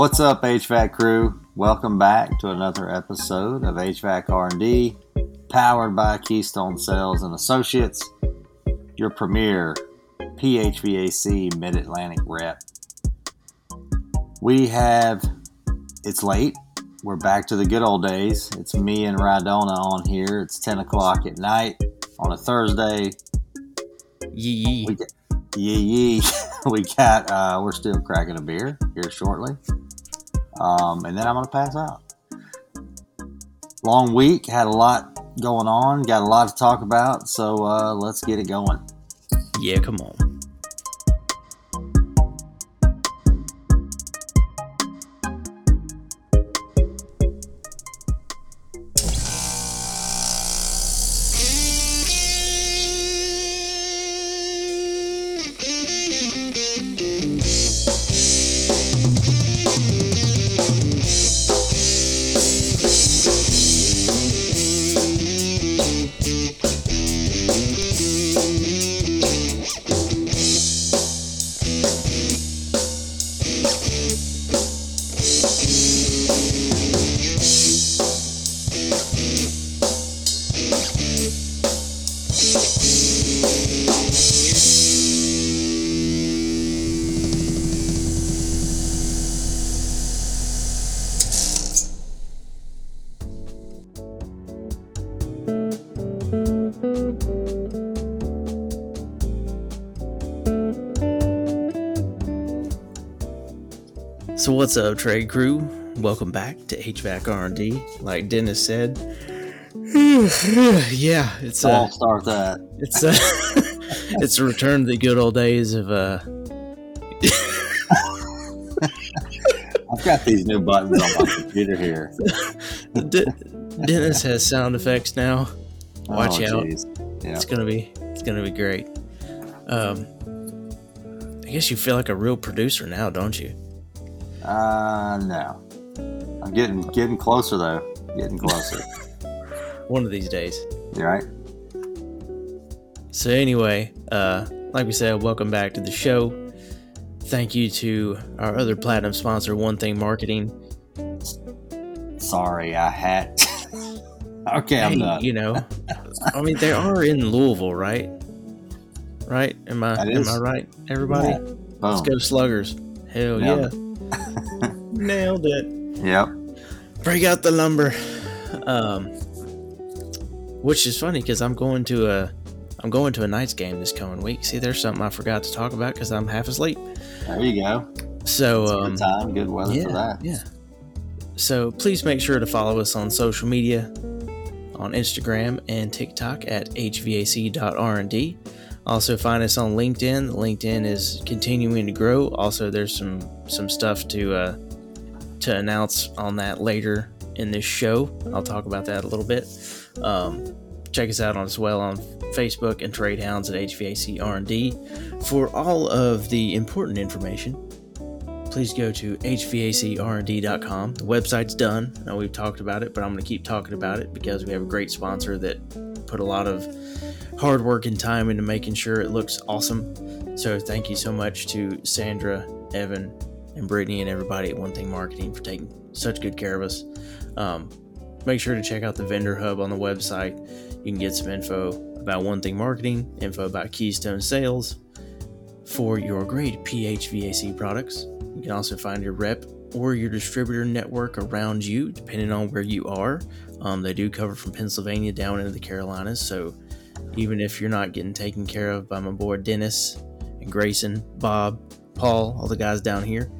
What's up, HVAC crew? Welcome back to another episode of HVAC R&D, powered by Keystone Sales and Associates, your premier PHVAC Mid-Atlantic rep. We have, it's late. We're back to the good old days. It's me and Rhydona on here. It's 10 o'clock at night on a Thursday. Yee We got, yee yee. we got, uh, we're still cracking a beer here shortly. Um, and then I'm going to pass out. Long week, had a lot going on, got a lot to talk about. So uh, let's get it going. Yeah, come on. What's up, trade crew? Welcome back to HVAC R&D. Like Dennis said, yeah, it's I'll uh, start that. it's uh, it's a return to the good old days of uh, I've got these new buttons on my computer here. Dennis has sound effects now. Watch Oh, out. Yeah. It's gonna be it's gonna be great. Um, I guess you feel like a real producer now, don't you? Uh, no. I'm getting getting closer though. Getting closer. One of these days. you right? So anyway, uh, like we said, welcome back to the show. Thank you to our other platinum sponsor, One Thing Marketing. Sorry, I had. okay, I'm Hey, done. you know, I mean, they are in Louisville, right? Right? Am I That am is. I right? Everybody, Yeah. let's go Sluggers! Hell yeah! Nailed it. Yep. Break out the lumber. Um, which is funny because I'm going to a I'm going to a Knights game this coming week. See, there's something I forgot to talk about because I'm half asleep. There you go. So a um, good time, good weather yeah, for that. yeah. So please make sure to follow us on social media, on Instagram and TikTok at hvac.rnd. Also find us on LinkedIn. LinkedIn is continuing to grow. Also, there's some some stuff to uh, to announce on that later in this show. I'll talk about that a little bit. Um, check us out on as well on Facebook and Trade Hounds at HVAC R&D for all of the important information please go to hvacrnd.com. The website's done. We've talked about it, but I'm going to keep talking about it because we have a great sponsor that put a lot of hard work and time into making sure it looks awesome. So thank you so much to Sandra, Evan, and Brittany and everybody at One Thing Marketing for taking such good care of us. Um, make sure to check out the vendor hub on the website. You can get some info about One Thing Marketing, info about Keystone Sales for your great PHVAC products. You can also find your rep or your distributor network around you, depending on where you are. Um, they do cover from Pennsylvania down into the Carolinas, so even if you're not getting taken care of by my boy Dennis and Grayson, Bob, Paul, all the guys down here,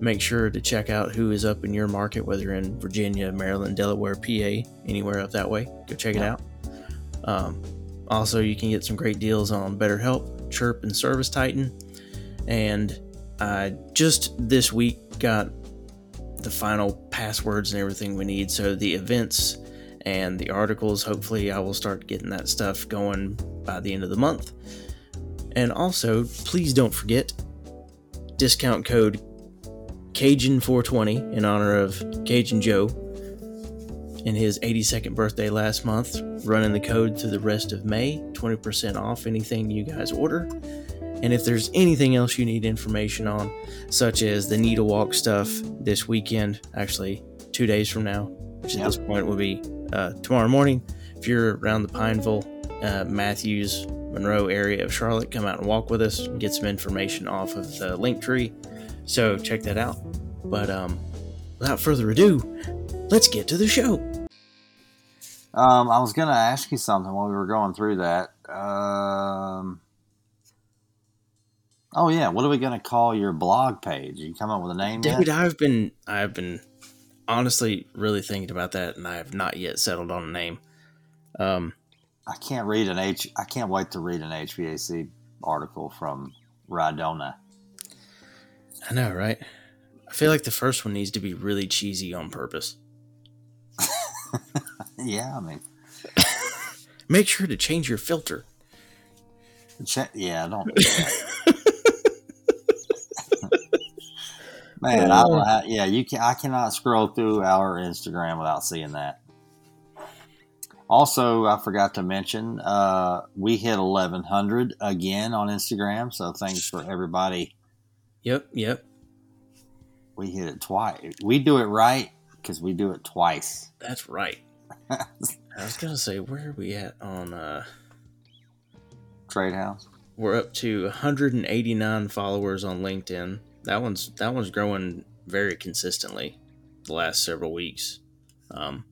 make sure to check out who is up in your market, whether you're in Virginia, Maryland, Delaware, PA, anywhere up that way. Go check it out. Um, also, you can get some great deals on BetterHelp, Chirp, and Service Titan. And I just this week got the final passwords and everything we need. So the events and the articles, hopefully, I will start getting that stuff going by the end of the month. And also, please don't forget discount code Cajun420 in honor of Cajun Joe in his 82nd birthday last month, running the code through the rest of May. 20% off anything you guys order. And if there's anything else you need information on, such as the Needle Walk stuff this weekend, actually two days from now, which at Yep. this point will be uh, tomorrow morning, if you're around the Pineville, uh, Matthews, Monroe area of Charlotte, come out and walk with us get some information off of the link tree. So check that out. But um, without further ado, let's get to the show. Um, I was going to ask you something while we were going through that. Um, oh yeah, what are we going to call your blog page? You come up with a name yet? Dude, I've been I've been honestly really thinking about that, and I have not yet settled on a name. Um, I can't read an H. I can't wait to read an HVAC article from Rhydona. I know, right? I feel like the first one needs to be really cheesy on purpose. yeah, I mean, Make sure to change your filter. Yeah, don't. Man, I don't uh. have, yeah, you can. I cannot scroll through our Instagram without seeing that. Also, I forgot to mention, uh, we hit 1100 again on Instagram. So thanks for everybody. Yep, yep, We hit it twice. We do it right because we do it twice. that's right. I was gonna say, where are we at on? uh Trade Hounds. We're up to 189 followers on LinkedIn. That one's that one's growing very consistently the last several weeks. Um,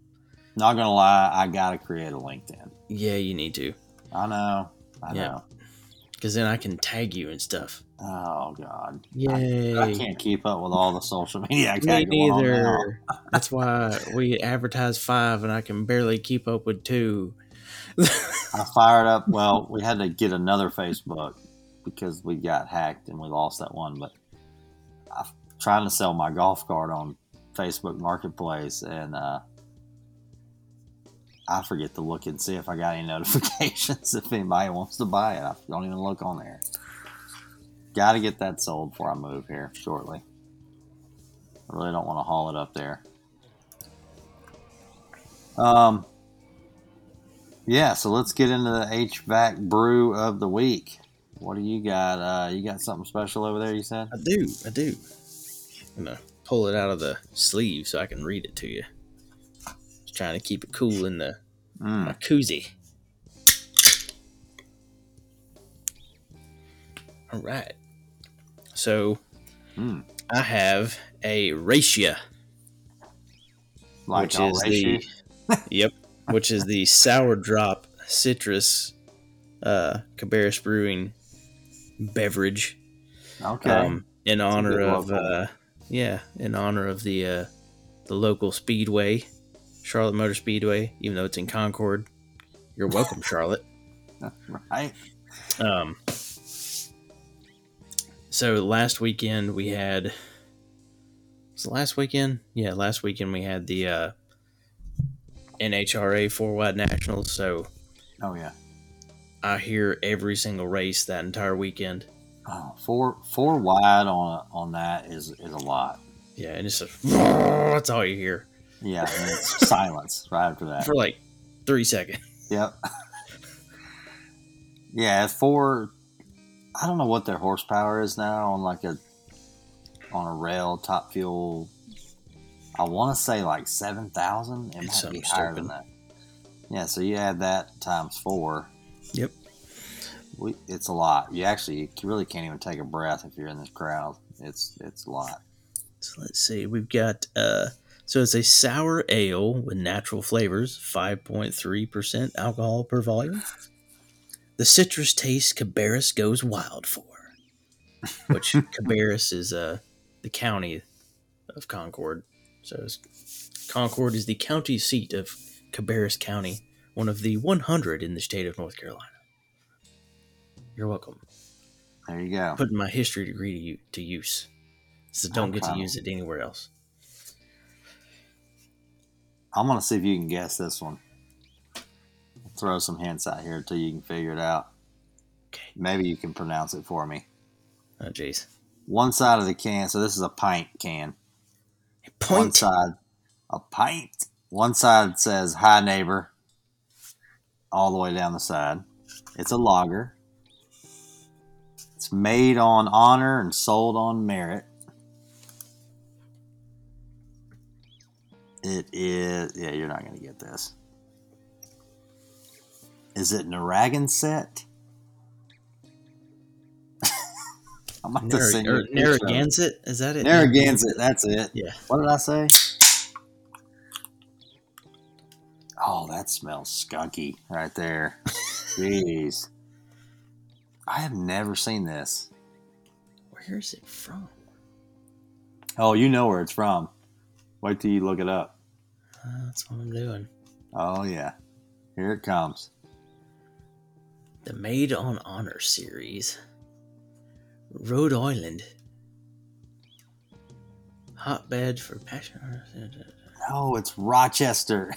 Not gonna lie, I gotta create a LinkedIn. yeah, you need to, I know. I Yeah. know. because then I can tag you and stuff. Oh God. Yay! I can't keep up with all the social media I Me going on now. neither. That's why we advertise five, and I can barely keep up with two. I fired up. Well, we had to get another Facebook because we got hacked and we lost that one. But I'm trying to sell my golf cart on Facebook Marketplace, and uh, I forget to look and see if I got any notifications if anybody wants to buy it. I don't even look on there. Got to get that sold before I move here shortly. I really don't want to haul it up there. Um, yeah, so let's get into the HVAC brew of the week. What do you got? Uh, you got something special over there? You said. I do, I do. I'm gonna pull it out of the sleeve so I can read it to you. Trying to keep it cool in the Mm. my koozie. All right. So Mm. I have a Ratia, Like which is ratio? the yep, which is the sour drop citrus uh Cabarrus Brewing beverage. Okay. Um, in honor of uh, yeah, in honor of the uh, the local speedway, Charlotte Motor Speedway. Even though it's in Concord, you're welcome, Charlotte. right. Um, so last weekend we had. Was it last weekend? Yeah, last weekend we had the uh, NHRA four wide nationals. So Oh yeah. I hear every single race that entire weekend. Oh, four four wide on on that is is a lot. Yeah, and it's a, that's all you hear Yeah, and it's silence right after that. for like three seconds. Yep. yeah, four. I don't know what their horsepower is now on like a on a rail top fuel. I want to say like seven thousand. It It's might be higher than that. Yeah, so you add that times four. Yep. We, it's a lot. You actually you really can't even take a breath if you're in this crowd. It's it's a lot. So let's see. We've got uh so it's a sour ale with natural flavors, 5.3% alcohol per volume. The citrus taste Cabarrus goes wild for. Which Cabarrus is uh the county of Concord. So it's, Concord is the county seat of Cabarrus County, one of the 100 in the state of North Carolina. You're welcome. There you go. Putting my history degree to, u- to use. So don't get to use it anywhere else. I'm gonna see if you can guess this one. Throw some hints out here until you can figure it out. Okay. Maybe you can pronounce it for me. Oh, jeez. One side of the can, so this is a pint can. A pint. One side, a pint. One side says "Hi neighbor," all the way down the side. It's a lager. It's It's made on honor and sold on merit. It is. Yeah, you're not going to get this. Is it Narragansett? I'm about to sing Nar- you a picture of it. Narragansett? Is that it? Narragansett, that's it. Yeah. What did I say? Oh, that smells skunky right there. Jeez. I have never seen this. Where is it from? Oh, you know where it's from. Wait till you look it up. That's what I'm doing. Oh, yeah. Here it comes. The Made on Honor series. Rhode Island. Hotbed for passion. Oh, it's Rochester.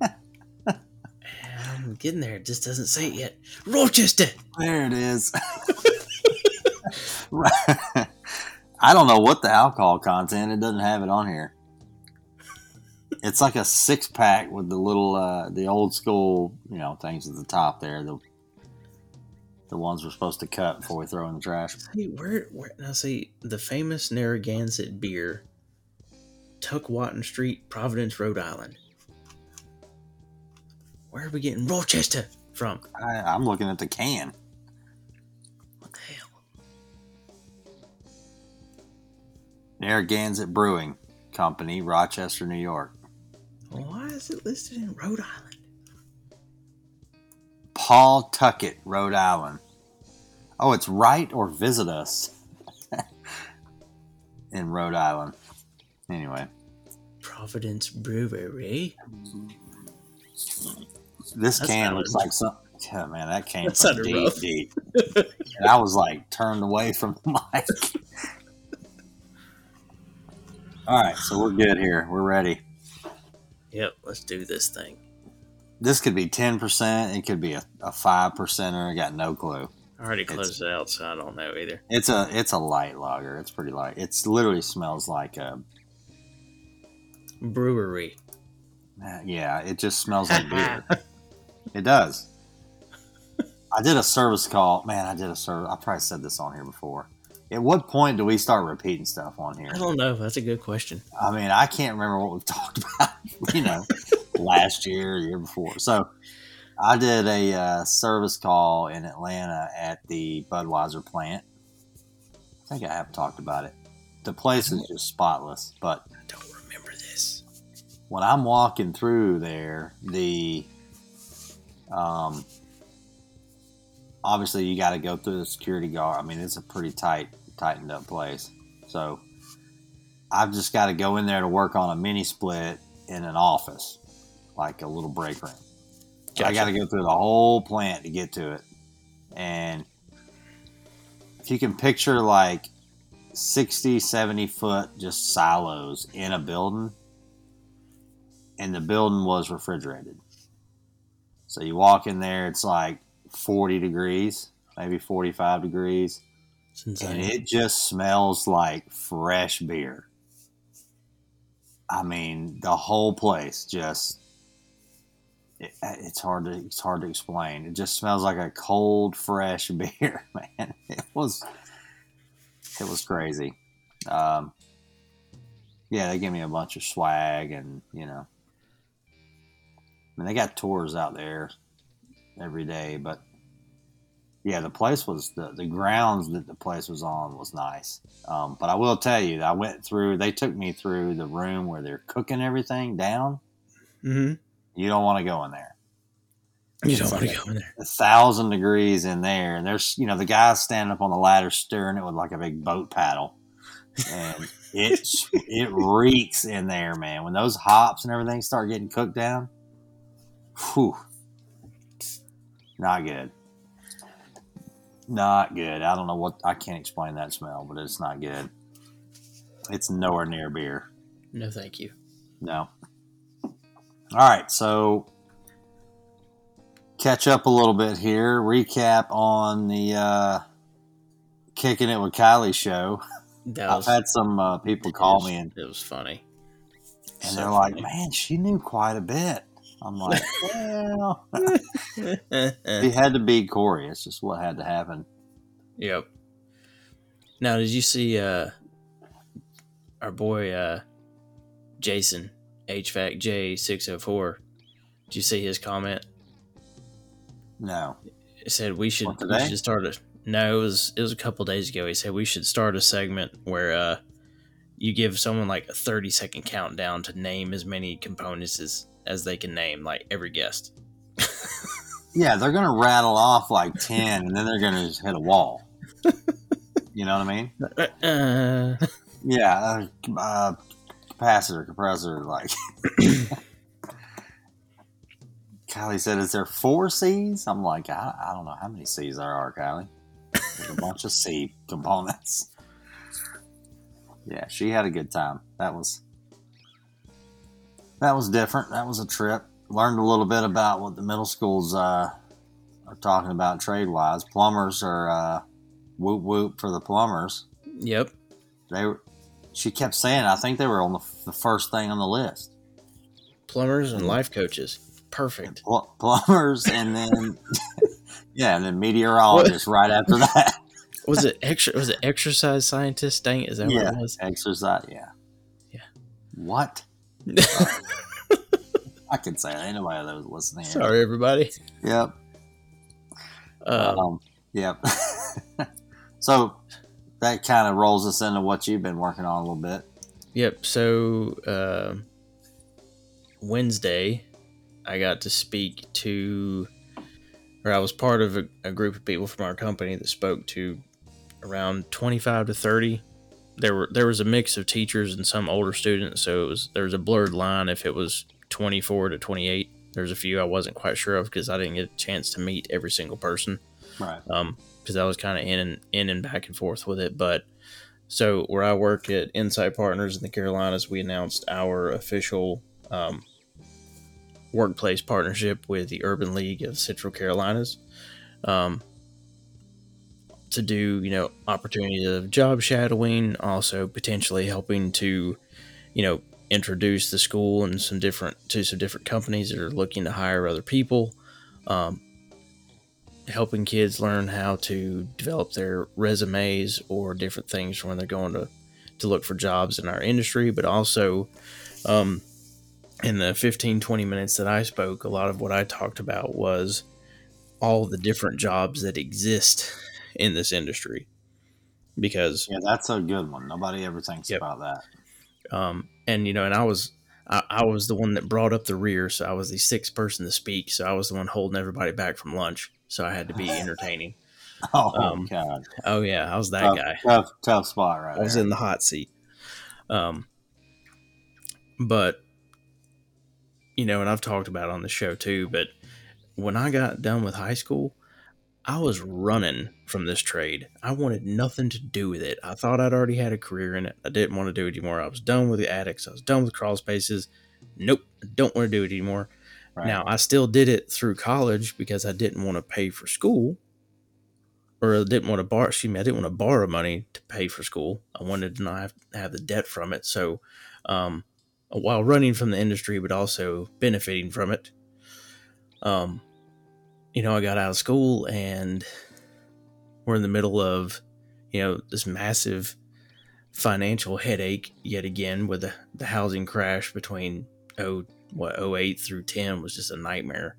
I'm getting there. It just doesn't say it yet. Rochester! There it is. I don't know what the alcohol content. It doesn't have it on here. It's like a six pack with the little, uh, the old school, you know, things at the top there. The the ones we're supposed to cut before we throw in the trash. Hey, where, where, now see, the famous Narragansett beer, Tockwotton Street, Providence, Rhode Island. Where are we getting Rochester from? I, I'm looking at the can. What the hell? Narragansett Brewing Company, Rochester, New York. Why is it listed in Rhode Island? Pawtucket, Rhode Island. Oh, it's right or visit us in Rhode Island. Anyway, Providence Brewery. this That can looks like some. Yeah, man, that came That from deep, rough. deep. And I was like turned away from the mic. All right, so we're good here. We're ready. Yep, let's do this thing. This could be ten percent. It could be a, a five percenter. I got no clue. I already It's- closed it out, so I don't know either. It's a it's a light lager. It's pretty light. It's literally smells like a Brewery. Uh, Yeah, it just smells like beer. It does. I did a service call. Man, I did a service. I probably said this on here before. At what point do we start repeating stuff on here? I don't know. That's a good question. I mean, I can't remember what we've talked about, you know, last year, year before. So I did a uh, service call in Atlanta at the Budweiser plant. I think I have talked about it. The place is just spotless, but I don't remember this. when I'm walking through there, the um, obviously you got to go through the security guard. I mean, it's a pretty tight, tightened up place. So I've just got to go in there to work on a mini split in an office, like a little break room. So I got to go through the whole plant to get to it. And if you can picture like 60, 70 foot just silos in a building, and the building was refrigerated. So you walk in there, it's like 40 degrees, maybe 45 degrees. And it just smells like fresh beer. I mean, the whole place just it, it's hard to it's hard to explain. It just smells like a cold, fresh beer, man. It was it was crazy. Um, yeah, they gave me a bunch of swag, and you know, I mean, they got tours out there every day, but yeah, the place was the the grounds that the place was on was nice. Um, but I will tell you, I went through. They took me through the room where they're cooking everything down. hmm You don't want to go in there. You don't want to go in there. A thousand degrees in there, and there's you know the guy's standing up on the ladder stirring it with like a big boat paddle, and it it reeks in there, man. When those hops and everything start getting cooked down, whew, not good. Not good. I don't know what I can't explain that smell, but it's not good. It's nowhere near beer. No, thank you. No. All right, so catch up a little bit here. Recap on the uh, kicking it with Kylie show. That I've had some uh, people call was- me and, it was funny. and So they're like, "Man, she knew quite a bit." I'm like, "Well, he had to beat Corey. It's just what had to happen." Yep. Now, did you see uh, our boy uh, Jason HVAC J six hundred four? Did you see his comment? No. It said we should, we should start a. No, it was it was a couple days ago. He said we should start a segment where uh, you give someone like a thirty second countdown to name as many components as as they can name, like every guest. Yeah, they're gonna rattle off like ten, and then they're gonna just hit a wall. You know what I mean? Uh, Yeah, uh, uh, capacitor, compressor, like. Kylie said, "Is there four C's?" I'm like, I, I don't know how many C's there are, Kylie. There's a bunch of C components. Yeah, she had a good time. That was that was different. That was a trip. Learned a little bit about what the middle schools uh, are talking about trade wise. Plumbers are uh, whoop whoop for the plumbers. yep. They were, she kept saying, I think they were on the, the first thing on the list. Plumbers and life coaches. Perfect. Pl- plumbers, and then yeah, and then meteorologists right after that. Was it extra? Was it exercise scientist? Dang, it, is that yeah, what it was? exercise. Yeah, Yeah. What? I can say that. Ain't nobody that was listening. Sorry, everybody. Yep. Uh, Um, yep. so that kind of rolls us into what you've been working on a little bit. Yep. So uh, Wednesday, I got to speak to, or I was part of a, a group of people from our company that spoke to around twenty-five to thirty. There were there was a mix of teachers and some older students, so it was there was a blurred line if it was twenty-four to twenty-eight. There's a few I wasn't quite sure of because I didn't get a chance to meet every single person Right. um because I was kind of in and in and back and forth with it. But so where I work at Insight Partners in the Carolinas, we announced our official um, workplace partnership with the Urban League of Central Carolinas. Um, to do you know opportunities of job shadowing, also potentially helping to you know introduce the school and some different to some different companies that are looking to hire other people. Um, helping kids learn how to develop their resumes or different things when they're going to, to look for jobs in our industry, but also um, in the 15, 20 minutes that I spoke, a lot of what I talked about was all the different jobs that exist in this industry. Because Yeah, that's a good one. Nobody ever thinks Yep. about that. um, and you know, and I was I, I was the one that brought up the rear, so I was the sixth person to speak, so I was the one holding everybody back from lunch, so I had to be entertaining. Oh Um, God, Oh yeah, I was that tough, guy. tough, tough spot right I was there. in the hot seat. Um, but you know, and I've talked about on the show too. But when I got done with high school, I was running from this trade. I wanted nothing to do with it. I thought I'd already had a career in it. I didn't want to do it anymore. I was done with the attics. I was done with crawl spaces. Nope, I don't want to do it anymore. Right. Now I still did it through college because I didn't want to pay for school, or I didn't want to borrow. Excuse me, I didn't want to borrow money to pay for school. I wanted to not have, have the debt from it. So, um, while running from the industry, but also benefiting from it, um, you know, I got out of school and we're in the middle of, you know, this massive financial headache yet again with the, the housing crash between oh what 08 through 10 was just a nightmare.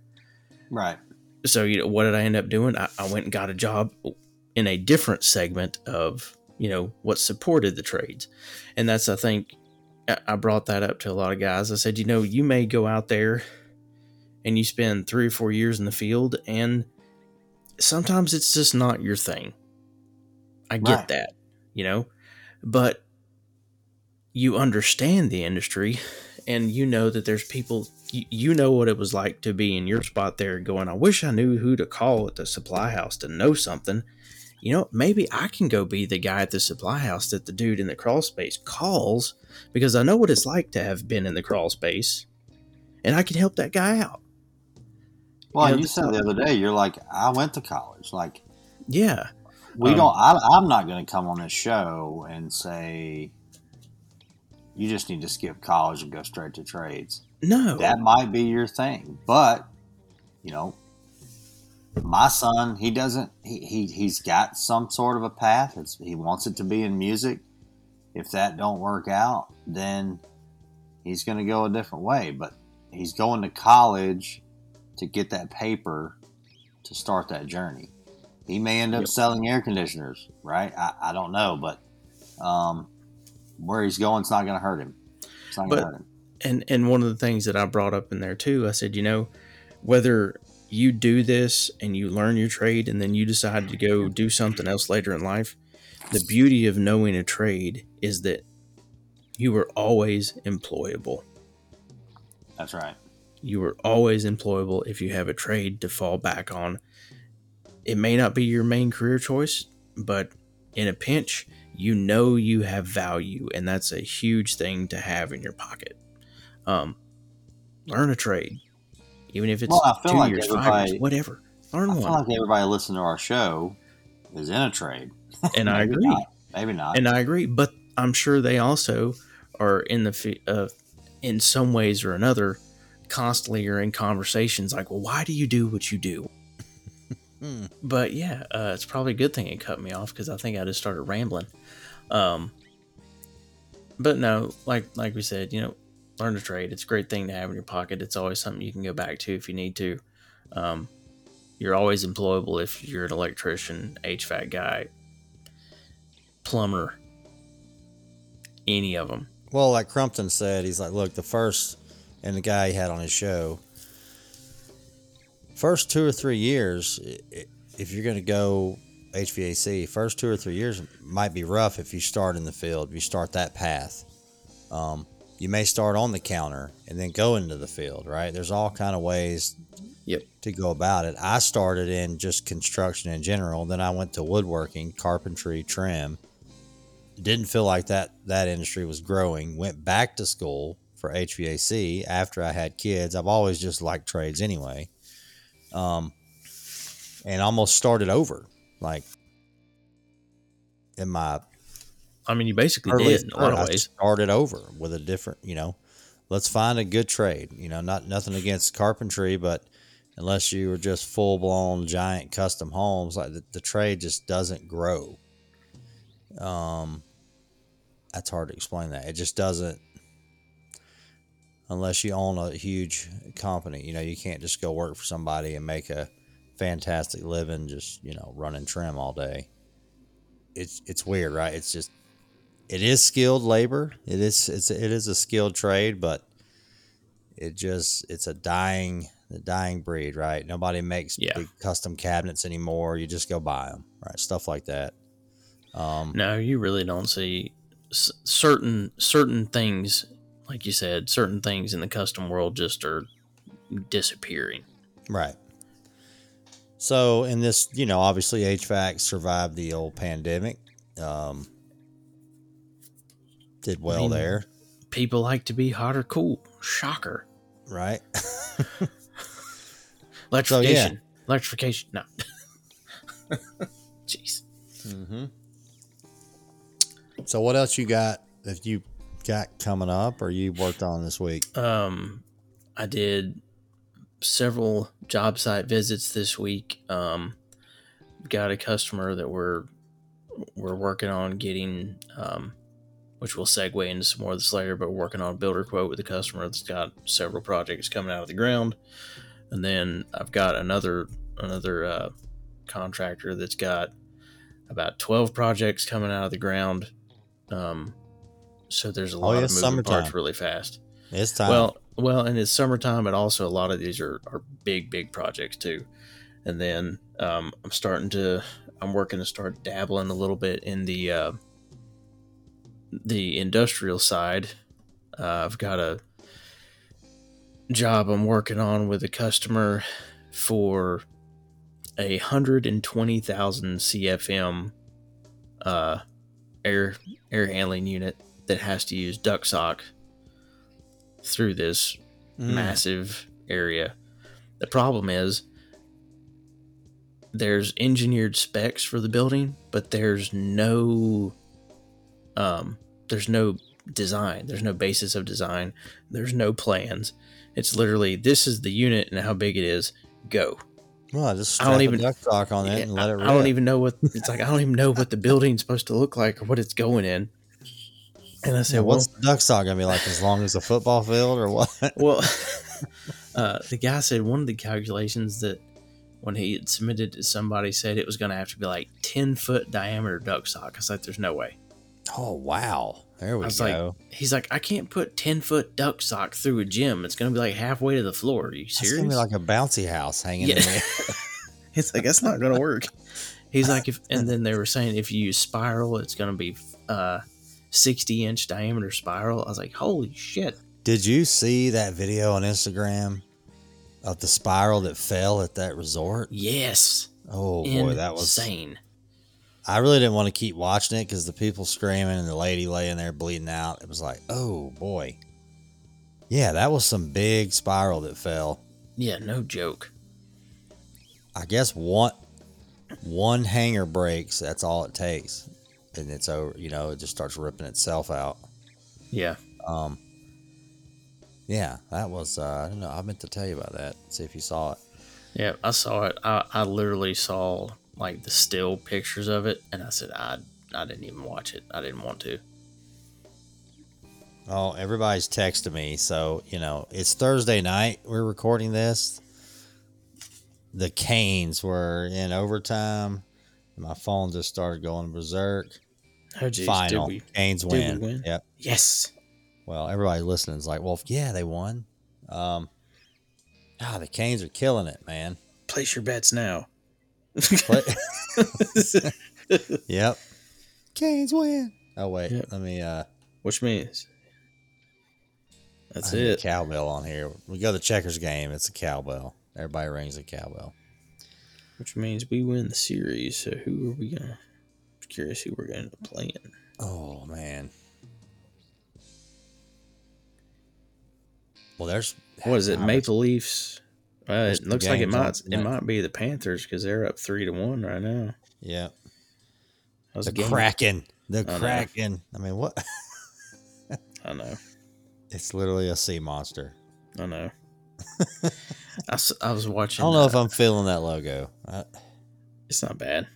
Right. so you know what did i end up doing? I, I went and got a job in a different segment of you know what supported the trades. And that's i think I- i brought that up to a lot of guys. I said you know you may go out there and you spend three or four years in the field and sometimes it's just not your thing. I get Right. that you know? But you understand the industry and you know that there's people you, you know what it was like to be in your spot there going i wish i knew who to call at the supply house to know something. You know maybe i can go be the guy at the supply house that the dude in the crawl space calls because i know what it's like to have been in the crawl space and i can help that guy out Well, You know, you said the other day, you're like, I went to college. Like, yeah we Um, don't. I, I'm not going to come on this show and say you just need to skip college and go straight to trades. no That might be your thing, but you know, my son, he doesn't. He, he he's got some sort of a path. It's, he wants it to be in music. If that don't work out, then he's going to go a different way. But he's going to college to get that paper to start that journey. He may end up yep. selling air conditioners, right? I, I don't know, but um, where he's going, it's not going to hurt him. It's not going to hurt him. And and one of the things that I brought up in there too, I said, you know, whether you do this and you learn your trade and then you decide to go do something else later in life, the beauty of knowing a trade is that you are always employable. That's right. You are always employable if you have a trade to fall back on. It may not be your main career choice, but in a pinch, you know you have value, and that's a huge thing to have in your pocket. Um, learn a trade, even if it's well, two like years, five years, whatever. Learn I one. feel like everybody listening to our show is in a trade, and I agree. Not. Maybe not, and I agree. But I'm sure they also are in the uh, in some ways or another constantly are in conversations like, well, why do you do what you do? But yeah, uh, it's probably a good thing it cut me off because I think I just started rambling. Um, but no, like like we said, you know, learn to trade. It's a great thing to have in your pocket. It's always something you can go back to if you need to. Um, you're always employable if you're an electrician, HVAC guy, plumber, any of them. Well, like Crumpton said, he's like, look, the first, and the guy he had on his show, first two or three years, if you're going to go HVAC, first two or three years might be rough if you start in the field. If you start that path, um, you may start on the counter and then go into the field. Right? There's all kind of ways yep. to go about it. I started in just construction in general. Then I went to woodworking, carpentry, trim. Didn't feel like that that industry was growing. Went back to school for HVAC after I had kids. I've always just liked trades anyway. Um, and almost started over like in my I mean, you basically did in a lot of ways. Started over with a different, you know, let's find a good trade. You know, not nothing against carpentry, but unless you were just full blown giant custom homes, like the, the, trade just doesn't grow. Um, that's hard to explain. That it just doesn't, unless you own a huge company. You know, you can't just go work for somebody and make a fantastic living just you know running trim all day. It's it's weird right? It's just it is skilled labor. It is it's it is a skilled trade but it just it's a dying the dying breed right? Nobody makes yeah. big custom cabinets anymore. You just go buy them right? Stuff like that. Um, no you really don't see s- certain certain things like you said certain things in the custom world just are disappearing right so, in this, you know, obviously HVAC survived the old pandemic. Um, did well I mean, there. People like to be hot or cool. Shocker. Right. Electrification. So, yeah. Electrification. No. Jeez. Mm-hmm. So, what else you got that you got coming up or you worked on this week? Um, I did several job site visits this week. Um, got a customer that we're we're working on getting, um, which will segue into some more of this later. But working on a builder quote with a customer that's got several projects coming out of the ground, and then I've got another another uh, contractor that's got about twelve projects coming out of the ground. Um, so there's a oh, lot oh, yeah, of moving summertime. parts really fast. It's time. Well, well, and it's summertime, and also a lot of these are, are big, big projects too. And then um, I'm starting to, I'm working to start dabbling a little bit in the uh, the industrial side. Uh, I've got a job I'm working on with a customer for a hundred and twenty thousand CFM uh, air air handling unit that has to use duct sock through this mm. massive area. The problem is there's engineered specs for the building, but there's no um there's no design. There's no basis of design. There's no plans. It's literally this is the unit and how big it is. Go. Well, just I don't even- duct sock on it Yeah, and let it rip. I don't even know what it's like. I don't even know what the building's supposed to look like or what it's going in. And I Yeah, said, well, what's the duct sock gonna be like? As long as a football field, or what? well, uh, the guy said one of the calculations that when he had submitted to somebody said it was going to have to be like 10 foot diameter duct. I was like, there's no way. Oh wow! There we I was go. like, he's like, I can't put 10 foot duct sock through a gym. It's going to be like halfway to the floor. Are you It's serious? gonna be like a bouncy house hanging Yeah. in there. It's like that's not gonna work. He's like, if and then they were saying if you use spiral, it's gonna be uh, sixty inch diameter spiral. I was like, holy shit! Did you see that video on Instagram of the spiral that fell at that resort? Yes, Oh boy, that was. insane. I really didn't want to keep watching it because the people screaming and the lady laying there bleeding out. It was like, oh boy. Yeah, that was some big spiral that fell. Yeah, no joke. I guess one one hanger breaks. That's all it takes, and it's over. You know, it just starts ripping itself out. Yeah, Um, yeah, that was. Uh, I don't know. I meant to tell you about that. See if you saw it. yeah, I saw it. I, I literally saw like the still pictures of it, and I said I I didn't even watch it. I didn't want to. Oh, everybody's texting me. So, you know, it's Thursday night. We're recording this. The Canes were in overtime. My phone just started going berserk. Oh geez, Final. did we? Canes win. we win? Yep. Yes. Well, everybody listening is like, well, yeah, they won. Um, ah, the Canes are killing it, man. Place your bets now. Yep. Canes win. Oh, wait. Yep. Let me, uh, Which means that's it. cowbell on here. We go to the checkers game. It's a cowbell. Everybody rings a cowbell. Which means we win the series. So who are we gonna? Curious who we're gonna end up playing. Oh man. Well, there's What is it? Maple Leafs. Uh, it looks like it might. It might be the Panthers because they're up three to one right now. Yeah, the? Kraken. The know. Kraken. I mean, what? I know. It's literally a sea monster. I know. I was watching. I don't know if I'm feeling that logo. I, It's not bad.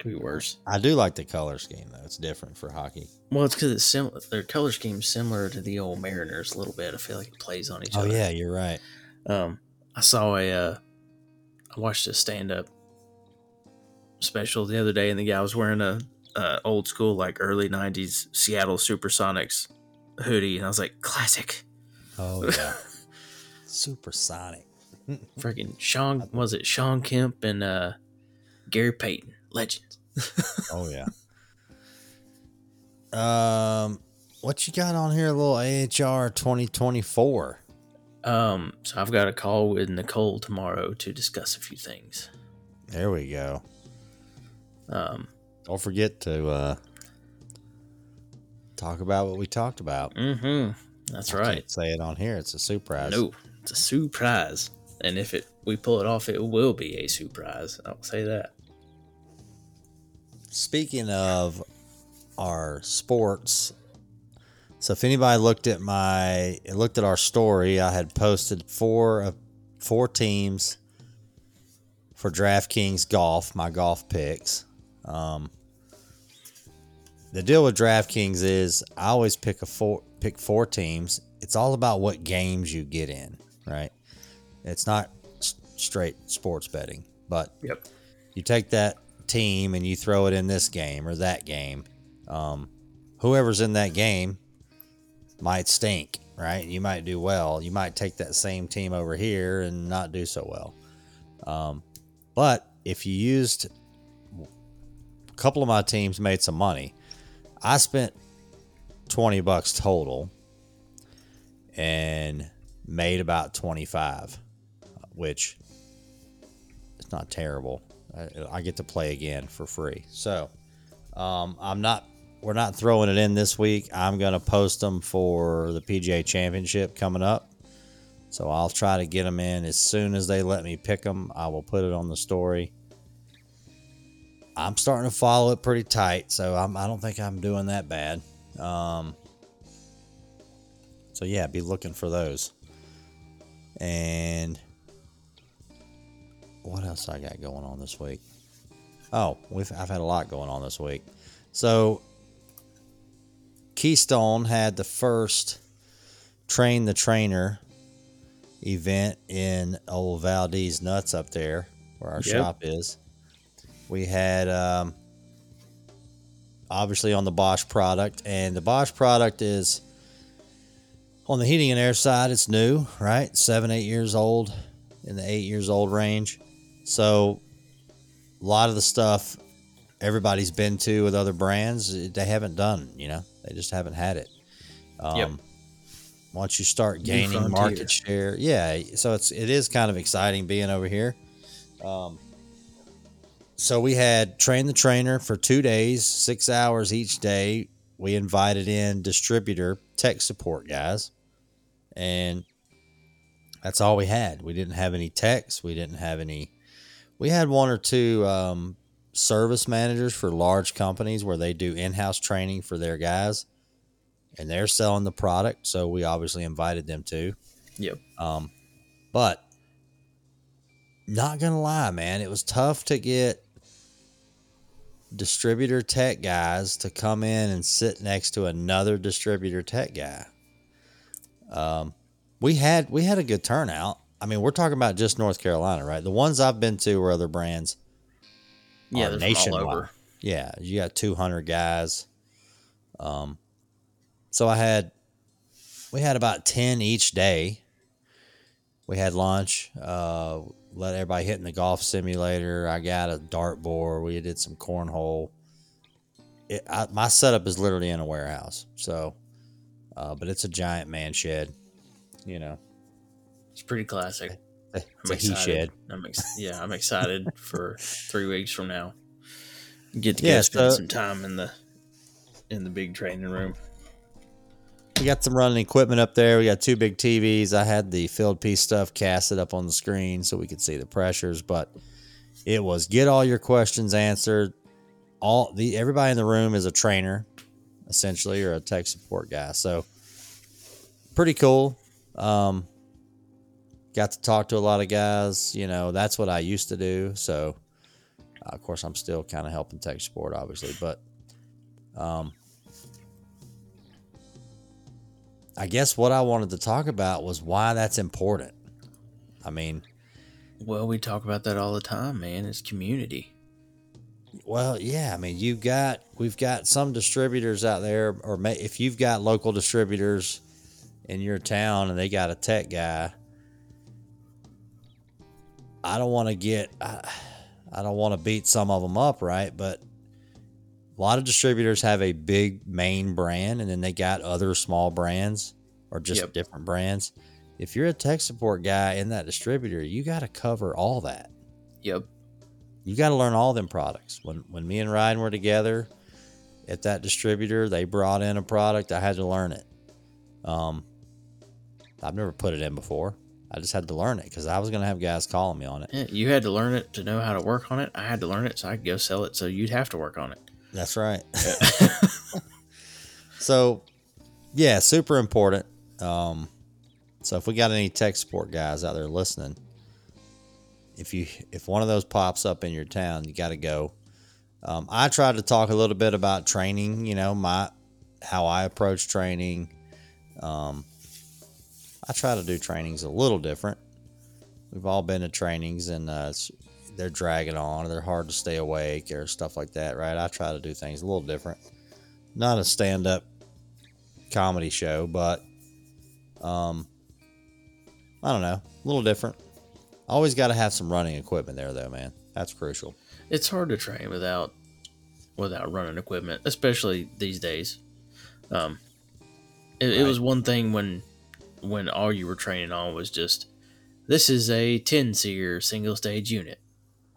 Could be worse. I do like the color scheme though. It's different for hockey. Well, it's because it's similar. Their color scheme's similar to the old Mariners a little bit. I feel like it plays on each Oh other. yeah, you're right. Um, I saw a, uh, I watched a stand up special the other day, and the guy was wearing a, uh old school, like early 90s Seattle Supersonics hoodie, and I was like, classic. Oh yeah. Supersonic. Freaking Shawn, was it Shawn Kemp and uh, Gary Payton, legends. Oh yeah. um, what you got on here? A little AHR 2024. Um, so I've got a call with Nicole tomorrow to discuss a few things. There we go. Um, Don't forget to uh, talk about what we talked about. mm-hmm, that's I right. can't say it on here. It's a surprise. No, it's a surprise. And if it we pull it off, it will be a surprise. I'll say that. Speaking of our sports, so if anybody looked at my looked at our story, I had posted four of four teams for DraftKings golf, my golf picks. Um, the deal with DraftKings is I always pick a four pick four teams. It's all about what games you get in, right? It's not straight sports betting, but Yep. you take that team and you throw it in this game or that game. Um, whoever's in that game might stink, right? You might do well. You might take that same team over here and not do so well. Um, but if you used a couple of my teams made some money, I spent 20 bucks total and made about 25, which it's not terrible. I, I get to play again for free. So um, I'm not. We're not throwing it in this week. I'm going to post them for the PGA Championship coming up. So I'll try to get them in as soon as they let me pick them. I will put it on the story. I'm starting to follow it pretty tight, so I'm, I don't think I'm doing that bad. Um, so yeah, be looking for those. And what else I got going on this week? Oh, we've I've had a lot going on this week. So Keystone had the first train the trainer event in old Valdese Nuts up there where our Yep. shop is. We had um, obviously on the Bosch product, and the Bosch product is on the heating and air side. It's new, right? Seven, eight years old, in the eight years old range. So a lot of the stuff everybody's been to with other brands, they haven't done. You know, they just haven't had it. Um, Yep. Once you start gaining market share, yeah. So it's it is kind of exciting being over here. Um, so we had train the trainer for two days, six hours each day. We invited in distributor tech support guys, and that's all we had. We didn't have any techs. We didn't have any. We had one or two um, service managers for large companies where they do in-house training for their guys, and they're selling the product. So we obviously invited them too. Yep. Um, but not gonna lie, man, it was tough to get distributor tech guys to come in and sit next to another distributor tech guy. Um, we had we had a good turnout. I mean, we're talking about just North Carolina, right? The ones I've been to were other brands. Yeah, are they're all nationwide. over. Yeah, you got 200 guys. Um, so I had, we had about 10 each day. We had lunch, uh, let everybody hit in the golf simulator. I got a dartboard. We did some cornhole. It, I, my setup is literally in a warehouse. So, uh, but it's a giant man shed, you know, It's pretty classic. it's I'm a he excited. shed. I'm ex- yeah, I'm excited for three weeks from now. Get to Yeah, go spend so- some time in the in the big training room. We got some running equipment up there. We got two big TVs. I had the Fieldpiece stuff casted up on the screen so we could see the pressures, but it was get all your questions answered. All the everybody in the room is a trainer, essentially, or a tech support guy. So pretty cool. Um, got to talk to a lot of guys. You know, that's what I used to do. So uh, of course, I'm still kind of helping tech support, obviously, but um, I guess what I wanted to talk about was why that's important. I mean, Well, we talk about that all the time, man. It's community. well, yeah, I mean, you've got we've got some distributors out there, or may, if you've got local distributors in your town and they got a tech guy, I don't want to get, I, I don't want to beat some of them up, right? But a lot of distributors have a big main brand, and then they got other small brands or just Yep. different brands. If you're a tech support guy in that distributor, you got to cover all that Yep. you got to learn all them products. When when me and Ryan were together at that distributor, they brought in a product. I had to learn it. Um, I've never put it in before. I just had to learn it because I was gonna have guys calling me on it. Yeah, you had to learn it to know how to work on it. I had to learn it so I could go sell it. So you'd have to work on it. That's right. so, yeah, super important. Um, so if we got any tech support guys out there listening, if you if one of those pops up in your town, you got to go. Um, I tried to talk a little bit about training. You know, my how I approach training. Um, I try to do trainings a little different. We've all been to trainings and uh, it's, they're dragging on, or they're hard to stay awake, or stuff like that, right? I try to do things a little different. Not a stand up comedy show, but um, I don't know, a little different. Always got to have some running equipment there, though, man. That's crucial. It's hard to train without without running equipment, especially these days. Um, it, it was one thing when when all you were training on was just this is a 10 seer single stage unit.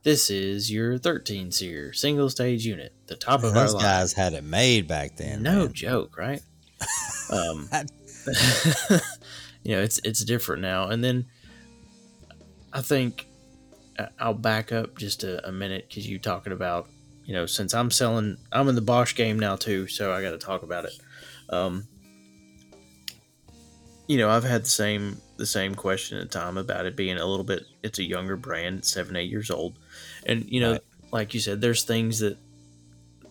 This is your 13 seer single stage unit. The top Man, of our those line. guys had it made back then. no man. joke, right? um, you know, it's it's different now. And then I think I- I'll back up just a, a minute because you talking about you know since I'm selling, I'm in the Bosch game now too, so I got to talk about it. Um, you know, I've had the same the same question at time about it being a little bit. It's a younger brand, seven, eight years old, and you know, Right. like you said, there's things that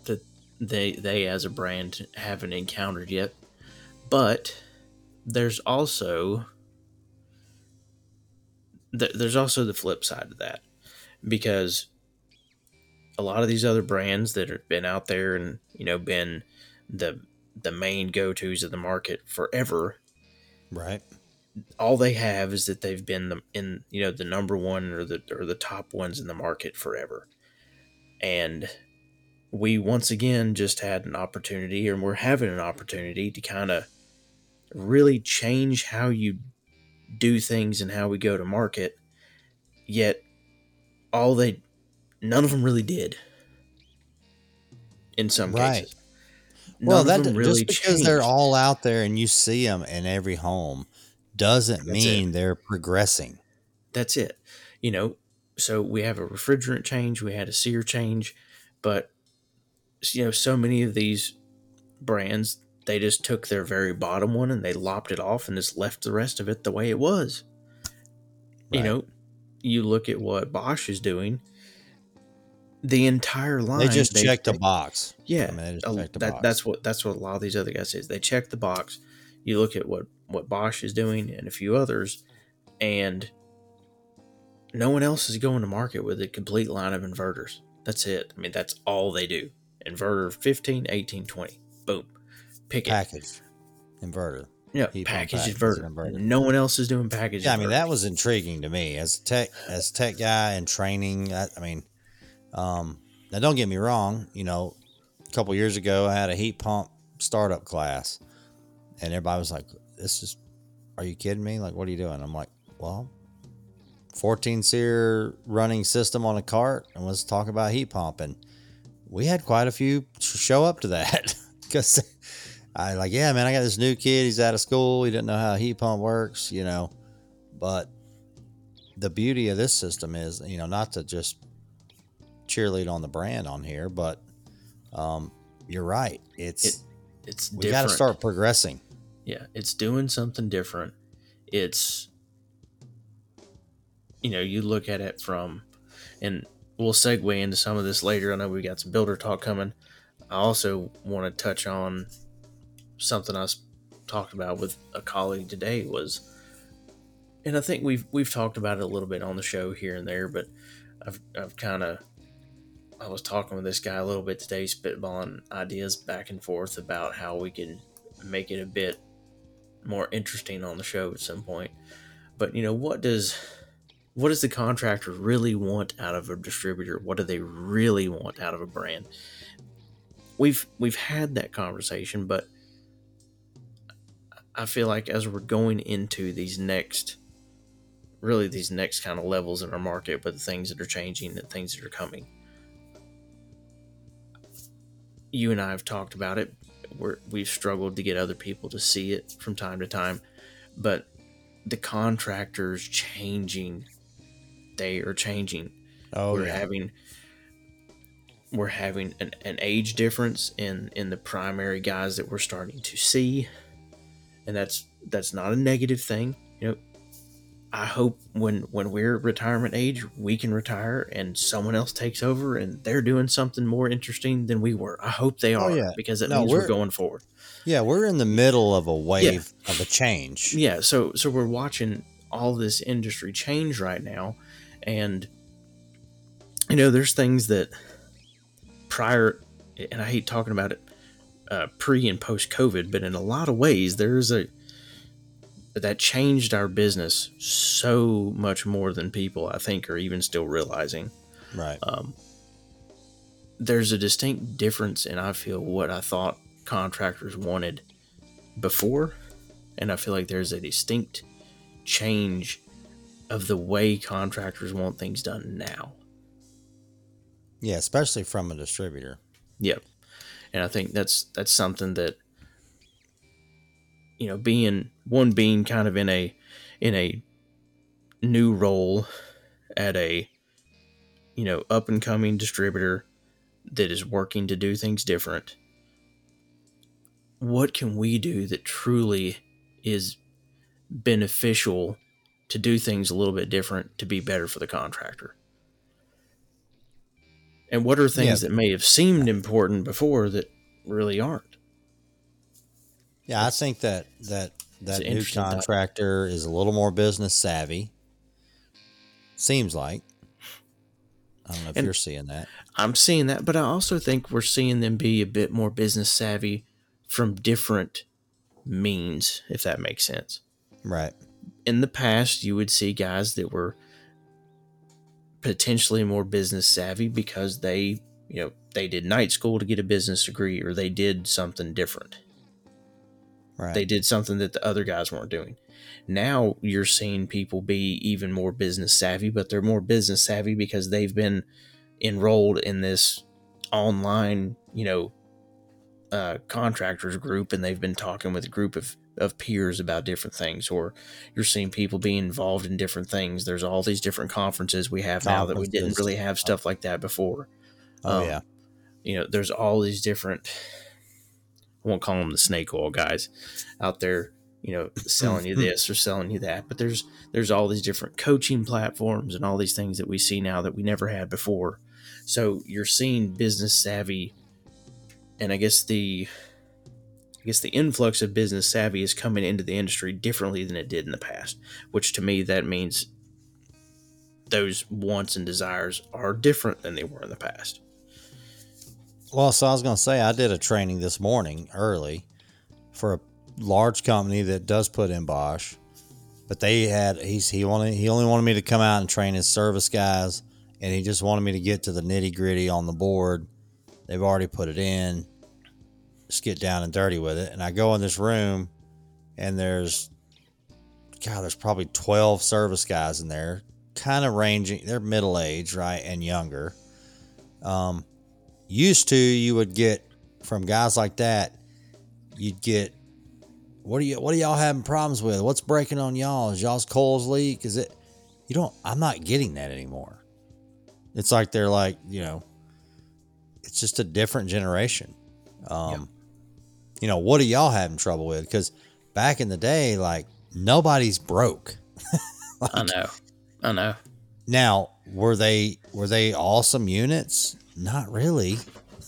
that they they as a brand haven't encountered yet, but there's also th- there's also the flip side of that because a lot of these other brands that have been out there and you know been the the main go-to's of the market forever Right. all they have is that they've been the, in you know the number one or the or the top ones in the market forever and we once again just had an opportunity and we're having an opportunity to kind of really change how you do things and how we go to market yet all they none of them really did in some Right. cases Well, that really just because they're all out there and you see them in every home doesn't That's mean they're progressing. that's it. You know so we have a refrigerant change we had a seer change but you know so many of these brands they just took their very bottom one and they lopped it off and just left the rest of it the way it was. You know you look at what bosch is doing the entire line They just they- checked a they- box. yeah, I mean, just oh, a- the that, box. that's what that's what a lot of these other guys say. is They check the box. You look at what what Bosch is doing and a few others, and no one else is going to market with a complete line of inverters. That's it. I mean, that's all they do. Inverter 15, 18, 20. Boom. Pick it. package inverter. Yeah, package package inverter. inverter. No one else is doing package Yeah, I mean that was intriguing to me as a tech as a tech guy and training. I, I mean, um, now don't get me wrong. You know, a couple years ago I had a heat pump startup class, and everybody was like, "This is, are you kidding me? Like, what are you doing?" I'm like, "Well, 14 seer running system on a cart, and let's talk about heat pump." And we had quite a few show up to that because I like, yeah, man, I got this new kid. He's out of school. He didn't know how a heat pump works, you know. But the beauty of this system is, you know, not to just cheerlead on the brand on here, but um, you're right. It's It- it's we got to start progressing. Yeah, it's doing something different. It's you know, you look at it from and we'll segue into some of this later. I know we got some builder talk coming. I also want to touch on something I talked about with a colleague today was and I think we've we've talked about it a little bit on the show here and there, but I've I've kind of I was talking with this guy a little bit today, spitballing ideas back and forth about how we can make it a bit more interesting on the show at some point. But you know, what does what does the contractor really want out of a distributor? What do they really want out of a brand? We've we've had that conversation, but I feel like as we're going into these next really these next kind of levels in our market but the things that are changing the things that are coming. You and I have talked about it. We're, we've struggled to get other people to see it from time to time, but the contractors changing, they are changing. Oh, we're yeah. having we're having an, an age difference in in the primary guys that we're starting to see, and that's that's not a negative thing. You know, I hope when when we're retirement age, we can retire and someone else takes over and they're doing something more interesting than we were. I hope they Oh, are yeah. because it No, means we're, we're- going forward. yeah, we're in the middle of a wave of a change. Yeah, so so we're watching all this industry change right now, and you know, there's things that prior, and I hate talking about it, uh, pre and post COVID, but in a lot of ways, there's a that changed our business so much more than people I think are even still realizing. Right. Um, there's a distinct difference in I feel what I thought contractors wanted before, and I feel like there's a distinct change of the way contractors want things done now. Yeah, especially from a distributor. Yep. And I think that's that's something that you know, being one being kind of in a in a new role at a you know, up and coming distributor that is working to do things different. What can we do that truly is beneficial to do things a little bit different to be better for the contractor? And what are things Yeah. that may have seemed important before that really aren't? Yeah, I think that that that new topic. contractor is a little more business savvy. Seems like. I don't know if And- you're seeing that. I'm seeing that, but I also think we're seeing them be a bit more business savvy from different means, if that makes sense. Right. In the past, you would see guys that were potentially more business savvy because they, you know, they did night school to get a business degree or they did something different. Right. They did something that the other guys weren't doing. Now you're seeing people be even more business savvy, but they're more business savvy because they've been enrolled in this online, you know, uh, contractors group and they've been talking with a group of, of peers about different things, or you're seeing people be involved in different things. There's all these different conferences we have now that we didn't really have stuff like that before oh um, yeah. you know, there's all these different, I won't call them the snake oil guys out there, you know, selling you hmm. this or selling you that. But there's there's all these different coaching platforms and all these things that we see now that we never had before. So you're seeing business savvy, and I guess the I guess the influx of business savvy is coming into the industry differently than it did in the past. Which to me that means those wants and desires are different than they were in the past. Well, so I was going to say I did a training this morning early for a large company that does put in Bosch, but they had he's he wanted he only wanted me to come out and train his service guys, and he just wanted me to get to the nitty gritty on the board. They've already put it in. Just get down and dirty with it. And I go in this room, and there's God, there's probably twelve service guys in there, kind of ranging. They're middle age, right, and younger. Um, used to you would get from guys like that you'd get what are you what are y'all having problems with? What's breaking on y'all? Is y'all's coils leak? Is it you don't i'm not getting that anymore. It's like they're like you know it's just a different generation. Um you know what are y'all having trouble with? Because back in the day like nobody's broke. I know. I know. Now, were they were they awesome units? Not really.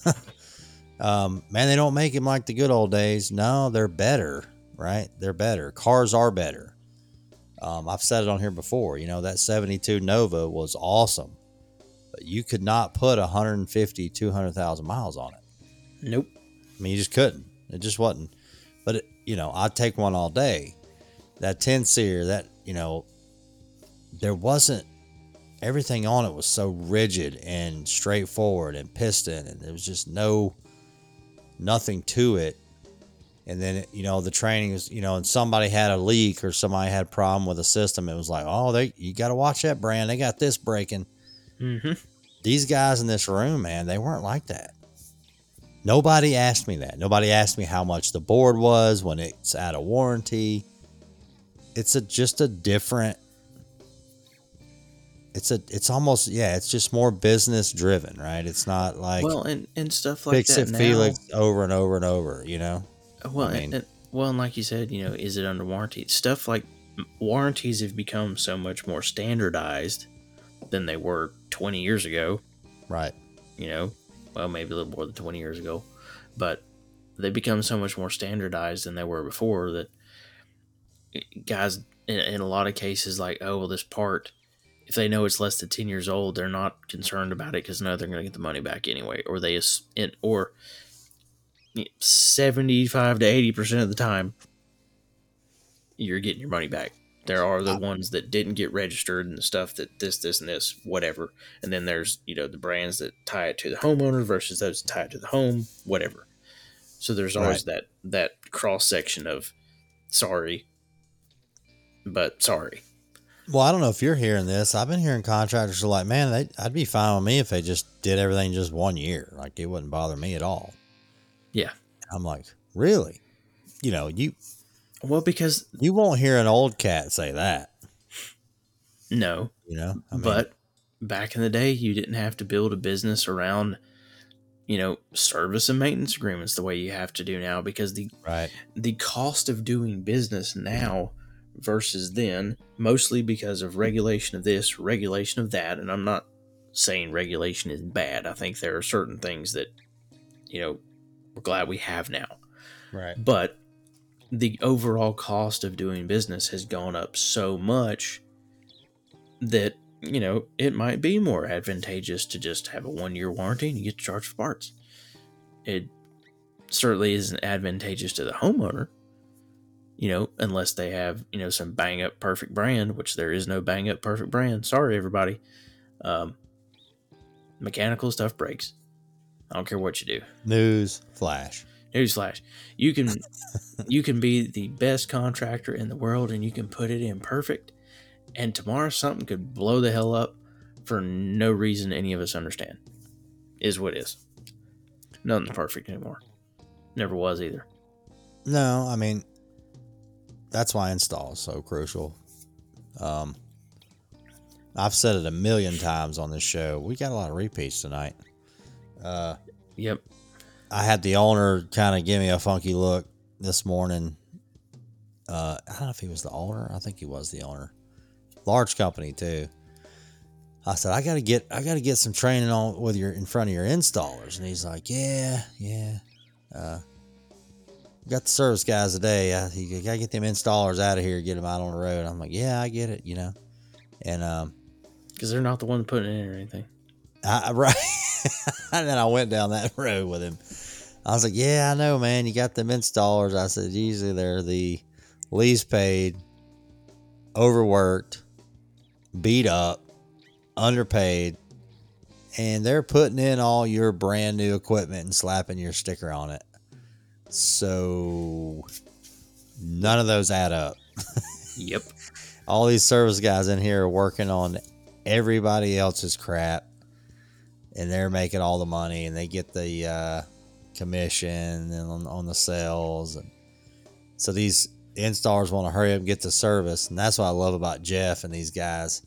um, man, they don't make them like the good old days. No, they're better, right? They're better. Cars are better. Um, I've said it on here before. You know that 72 Nova was awesome, but you could not put 150, 200,000 miles on it. Nope. I mean, you just couldn't. It just wasn't. But it, you know, I'd take one all day. That 10 seer, that you know, there wasn't everything on it was so rigid and straightforward and piston, and there was just no nothing to it. And then you know the training is you know, and somebody had a leak or somebody had a problem with a system. It was like, oh, they you got to watch that brand. They got this breaking Mm-hmm. these guys in this room, man, they weren't like that. Nobody asked me that. Nobody asked me how much the board was when it's out of warranty. It's a just a different it's a it's almost yeah, it's just more business driven, right? It's not like well, and, and stuff like that. fix that it now. Felix over and over and over, you know? Uh, well, I and- mean- and, well, and like you said, you know, is it under warranty? Stuff like warranties have become so much more standardized than they were 20 years ago. Right. You know, well, maybe a little more than 20 years ago, but they become so much more standardized than they were before that eh, guys, in, in a lot of cases, like, oh, well, this part, if they know it's less than 10 years old, they're not concerned about it because no, they're going to get the money back anyway. Or they, it, or 75 to 80% of the time, you're getting your money back. There are the ah. ones that didn't get registered and the stuff that this, this, and this, whatever. And then there's, you know, the brands that tie it to the homeowner versus those that tie it to the home, whatever. So there's always that that cross section of sorry, but sorry. Well, I don't know if you're hearing this. I've been hearing contractors are like, man, they, I'd be fine with me if they just did everything just one year. Like it wouldn't bother me at all. Yeah. I'm like, really? You know, you Well, because you won't hear an old cat say that. no, You know, I mean, but back in the day, you didn't have to build a business around, you know, service and maintenance agreements the way you have to do now because the right, the cost of doing business now versus then, mostly because of regulation of this, regulation of that. And I'm not saying regulation is bad. I think there are certain things that, you know, we're glad we have now. Right. But the overall cost of doing business has gone up so much that, you know, it might be more advantageous to just have a one year warranty and you get charged for parts. It certainly isn't advantageous to the homeowner you know, unless they have, you know, some bang up perfect brand, which there is no bang up perfect brand. Sorry, everybody. Um, mechanical stuff breaks. I don't care what you do. News flash. News flash. You can you can be the best contractor in the world, and you can put it in perfect, and tomorrow something could blow the hell up for no reason any of us understand. Is what is. Nothing's perfect anymore. Never was either. No, I mean, that's why install is so crucial. Um, I've said it a million times on this show. We got a lot of repeats tonight. Uh, Yep. I had the owner kind of give me a funky look this morning. Uh, I don't know if he was the owner. I think he was the owner. Large company too. I said I got to get I got to get some training on with your in front of your installers, and he's like, yeah, yeah. Uh, got the service guys today. I, you got to get them installers out of here, get them out on the road. I'm like, yeah, I get it, you know. And um, Because they're not the one putting it in or anything. I, right. and then I went down that road with him. I was like, yeah, I know, man. You got them installers. I said, usually they're the least paid, overworked, beat up, underpaid, and they're putting in all your brand new equipment and slapping your sticker on it. So none of those add up. Yep. all these service guys in here are working on everybody else's crap and they're making all the money and they get the uh, commission and on, on the sales and so these installers want to hurry up and get the service and that's what i love about jeff and these guys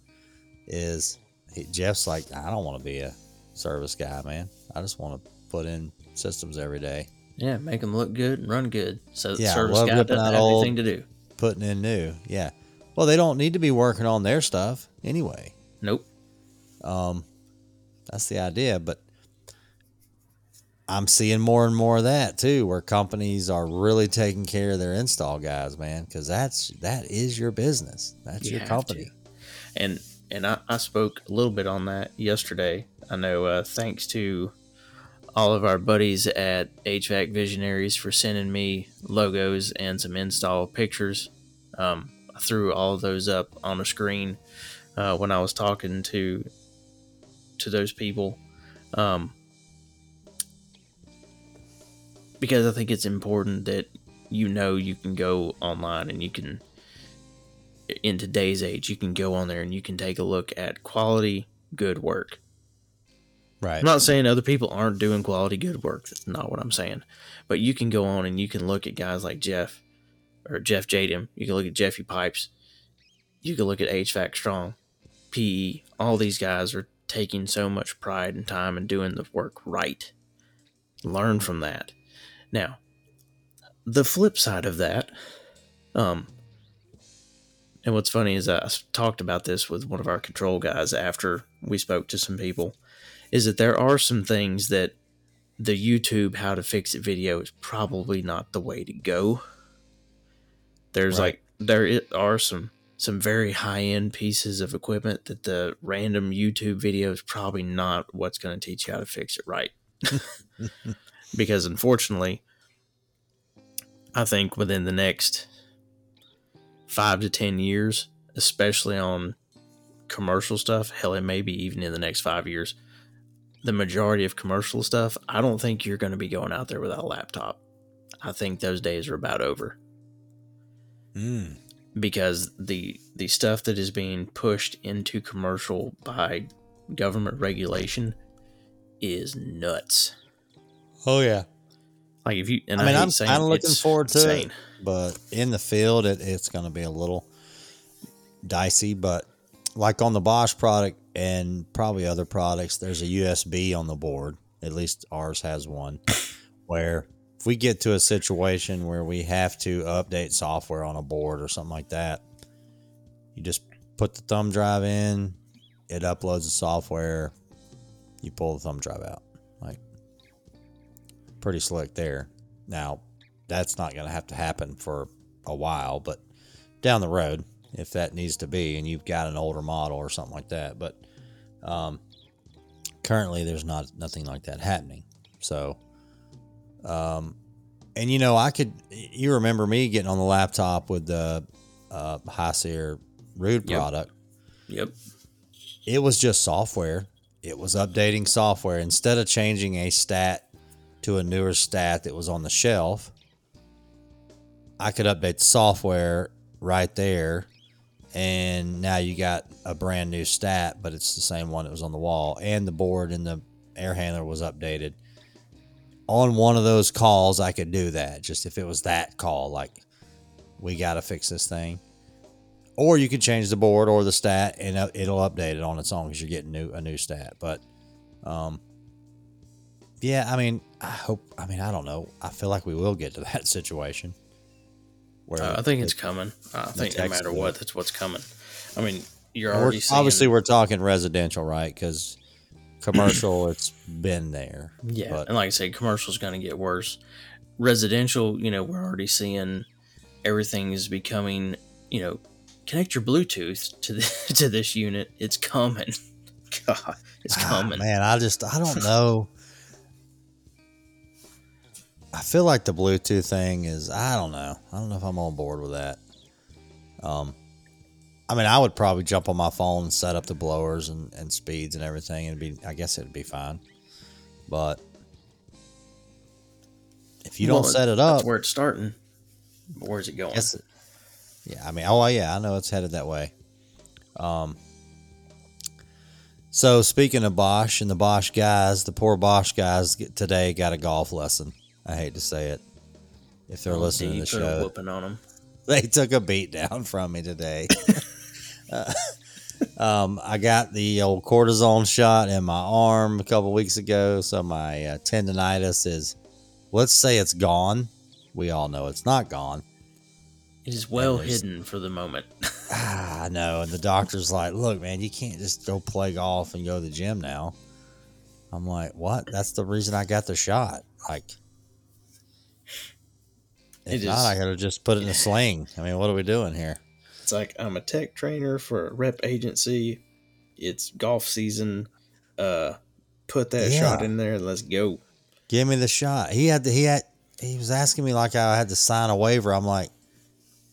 is he, jeff's like i don't want to be a service guy man i just want to put in systems every day Yeah, make them look good and run good. So the Yeah, service guy doesn't have old- anything to do. putting in new yeah well they don't need to be working on their stuff anyway Nope. Um, that's the idea, but I'm seeing more and more of that too, where companies are really taking care of their install guys, man, because that's that is your business, that's You your company. to. And and I, I spoke a little bit on that yesterday. I know uh, thanks to all of our buddies at HVAC Visionaries for sending me logos and some install pictures. Um, I threw all those up on a screen uh, when I was talking to to those people. Um, because I think it's important that you know you can go online and you can in today's age, you can go on there and you can take a look at quality, good work. Right. I'm not saying other people aren't doing quality, good work. That's not what I'm saying. But you can go on and you can look at guys like Jeff or Jeff Jadam. You can look at Jeffy Pipes. You can look at HVAC Strong, PE. All these guys are taking so much pride and time and doing the work right. Learn from that. Now, the flip side of that, um, and what's funny is I talked about this with one of our control guys after we spoke to some people, is that there are some things that the YouTube how to fix it video is probably not the way to go. There's Right. like there are some some very high end pieces of equipment that the random YouTube video is probably not what's going to teach you how to fix it right. because unfortunately, I think within the next five to ten years, especially on commercial stuff, hell, it may be even in the next five years, the majority of commercial stuff, I don't think you're going to be going out there without a laptop. I think those days are about over Mm. because the the stuff that is being pushed into commercial by government regulation is nuts. Oh yeah. Like if you, and I mean, I'm saying kind of looking forward to insane. it, but in the field, it, it's going to be a little dicey. But like on the Bosch product and probably other products, there's a USB on the board. At least ours has one. where if we get to a situation where we have to update software on a board or something like that, You just put the thumb drive in, it uploads the software, you pull the thumb drive out. Like pretty slick there. Now, that's not going to have to happen for a while, but down the road, if that needs to be, and you've got an older model or something like that. But um, currently, there's not nothing like that happening. So, um, and you know, I could. You remember me getting on the laptop with the uh, Hyseer Rude Yep. product. Yep. It was just software. It was updating software instead of changing a stat to a newer stat that was on the shelf. I could update the software right there, and now you got a brand new stat, but it's the same one that was on the wall, and the board and the air handler was updated. On one of those calls, I could do that. Just if it was that call, like we got to fix this thing, or you could change the board or the stat, and uh, it'll update it on its own because you're getting new a new stat. But, um, yeah, I mean, I hope. I mean, I don't know. I feel like we will get to that situation. Where Uh, I think it's coming. I think no matter what, that's what's coming. I mean, you're We're- already seeing, obviously we're talking residential, right? Because commercial, it's been there. yeah. but- and like I said, commercial's going to get worse. Residential, you know, we're already seeing everything is becoming, you know, connect your Bluetooth to the, to this unit. It's coming. God, it's Ah, coming. man, I just I don't know. I feel like the Bluetooth thing is I don't know. I don't know if I'm on board with that. Um I mean I would probably jump on my phone and set up the blowers and, and speeds and everything and be I guess it'd be fine. But if you don't set it That's up, where it's starting. Where's it going? It- Yeah, I mean, oh yeah, I know it's headed that way. Um. So speaking of Bosch and the Bosch guys, the poor Bosch guys today got a golf lesson. I hate to say it. If they're Oh, listening to the show, whooping on them. they took a beat down from me today. Uh, um, I got the old cortisone shot in my arm a couple weeks ago, so my uh, tendonitis is, let's say it's gone. We all know it's not gone. It is well hidden for the moment. Ah, I know. And the doctor's like, look, man, you can't just go play golf and go to the gym now. I'm like, what? That's the reason I got the shot. Like, if It not, is- I gotta just put it in a sling. I mean, what are we doing here? It's like I'm a tech trainer for a rep agency. It's golf season. Uh, put that Yeah. shot in there. Let's go. Give me the shot. He had to, he had, he was asking me like I had to sign a waiver. I'm like,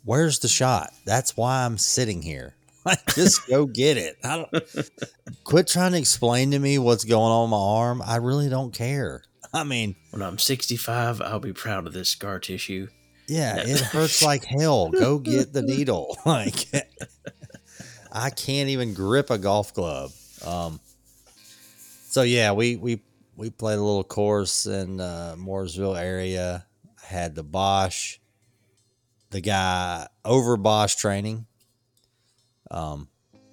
where's the shot? That's why I'm sitting here. Like, just go get it. I don't quit trying to explain to me what's going on with my arm. I really don't care. I mean, When I'm 65, I'll be proud of this scar tissue. Yeah, it hurts like hell. Go get the needle. Like I can't even grip a golf club. Um so yeah, we we we played a little course in uh Mooresville area. Had the Bosch the guy over Bosch training. Um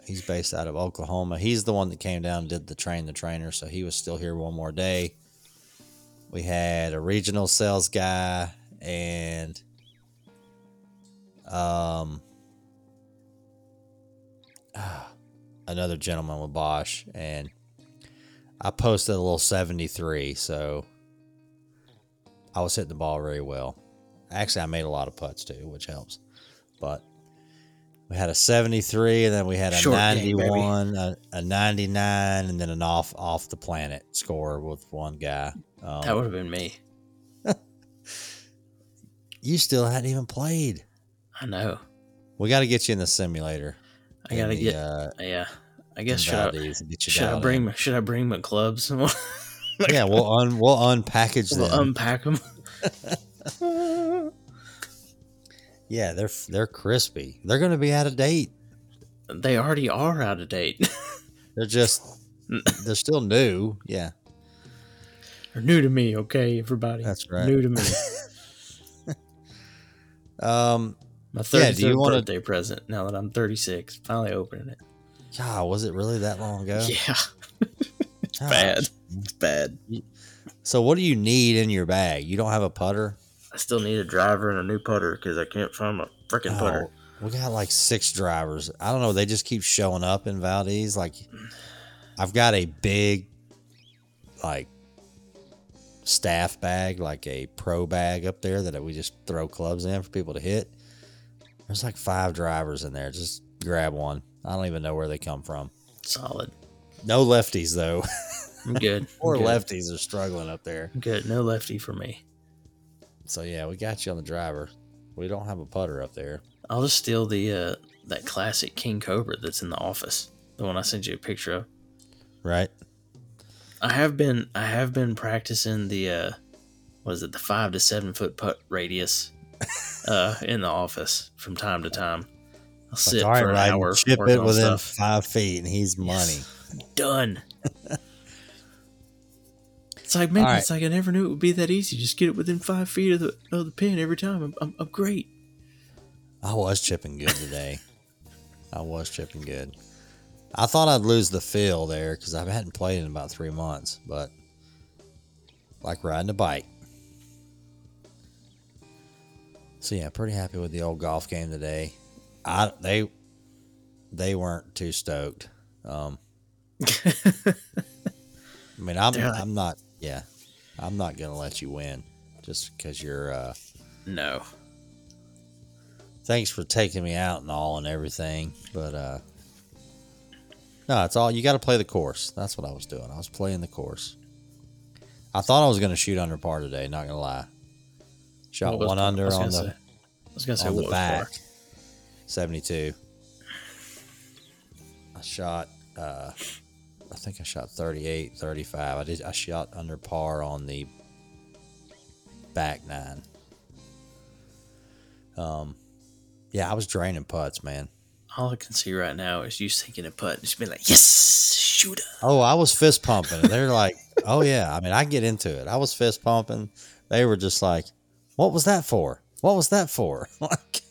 he's based out of Oklahoma. He's the one that came down and did the train the trainer, so he was still here one more day. We had a regional sales guy and um another gentleman with Bosch and I posted a little 73 so I was hitting the ball very well. Actually, I made a lot of putts too, which helps. But we had a 73 and then we had a Short game, 91, a, a 99 and then an off off the planet score with one guy. Um, That would have been me. You still hadn't even played. I know. We got to get you in the simulator. I gotta the, get. Uh, yeah. I guess should I, get you should I bring my, should I bring my clubs? we'll Yeah, we'll un we'll unpackage them. unpack them. yeah, they're they're crispy. They're going to be out of date. they already are out of date. They're just they're still new. Yeah, They're new to me, okay, everybody. That's right. New to me. Um, My Yeah, 33rd do you wanna- birthday present. Now that I'm 36, finally opening it. God, was it really that long ago? Yeah, Gosh. bad. It's bad. So, what do you need in your bag? You don't have a putter. I still need a driver and a new putter because I can't find my freaking putter. Oh, we got like six drivers. I don't know. They just keep showing up in Valdese. Like, I've got a big, like, staff bag, like a pro bag up there that we just throw clubs in for people to hit. There's like five drivers in there. Just grab one. I don't even know where they come from. Solid. No lefties though. I'm good. Poor I'm good. lefties are struggling up there. Good. No lefty for me. So yeah, we got you on the driver. We don't have a putter up there. I'll just steal the uh, that classic King Cobra that's in the office. The one I sent you a picture of. Right? I have been I have been practicing the uh what is it, the five to seven foot putt radius uh in the office from time to time. I'll sit for an hour chip it within stuff. five feet, and he's money. Yes. Done. it's like man, right. it's like I never knew it would be that easy. Just get it within five feet of the of the pin every time. I'm, I'm, I'm great. I was chipping good today. I was chipping good. I thought I'd lose the feel there because I hadn't played in about three months, but like riding a bike. So yeah, pretty happy with the old golf game today. I they they weren't too stoked. Um, I mean, I'm They're I'm not. Yeah, I'm not gonna let you win just because you're. uh No. thanks for taking me out and all and everything but uh no it's all you got to play the course. That's what i was doing. I was playing the course. I thought i was going to shoot under par today not gonna lie. Shot was one under on the say- I was gonna say on the back. 72 i shot uh i think i shot 38 35 i did i shot under par on the back nine. Um yeah i was draining putts man All I can see right now is you sinking a putt and just being like, yes, shoot up. Oh, I was fist pumping. They're like, oh yeah. I mean, I get into it. I was fist pumping. They were just like, what was that for? What was that for? Like,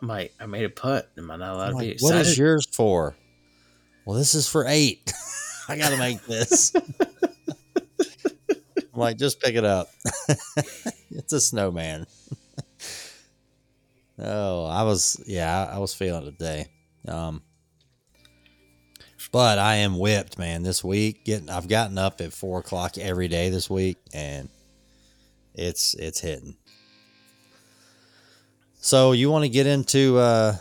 I'm like, I made a putt. Am I not allowed I'm to be like, what excited? is yours for? Well, this is for eight. I got to make this. I'm like, just pick it up. it's a snowman. Oh, I was, yeah, I, was feeling it today. Um, but I am whipped, man. This week, getting, I've gotten up at four o'clock every day this week, and it's it's hitting. So you want to get into? uh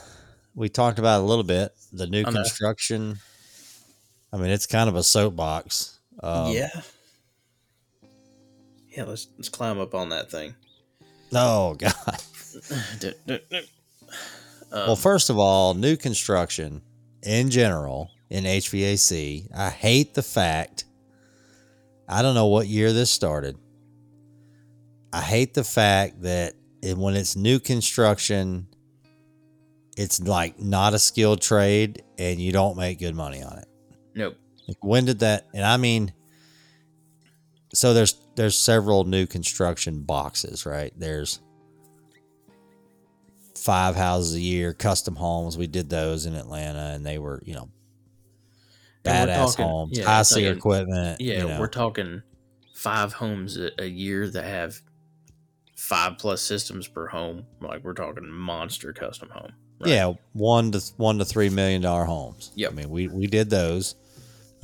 We talked about a little bit the new I know. construction. I mean, it's kind of a soapbox. Um, yeah. Yeah, let's let's climb up on that thing. Oh God. Well, first of all, new construction in general in HVAC, I hate the fact. I don't know what year this started. I hate the fact that when it's new construction, it's like not a skilled trade and you don't make good money on it. nope. Like when did that? And I mean, so there's there's several new construction boxes, right? There's five houses a year, custom homes. We did those in Atlanta, and they were you know badass talking- homes, yeah, high seer equipment. Yeah, you know. we're talking five homes a, a year that have five plus systems per home. Like we're talking monster custom home. right? yeah, one to one to three million dollar homes. Yeah, I mean, we we did those.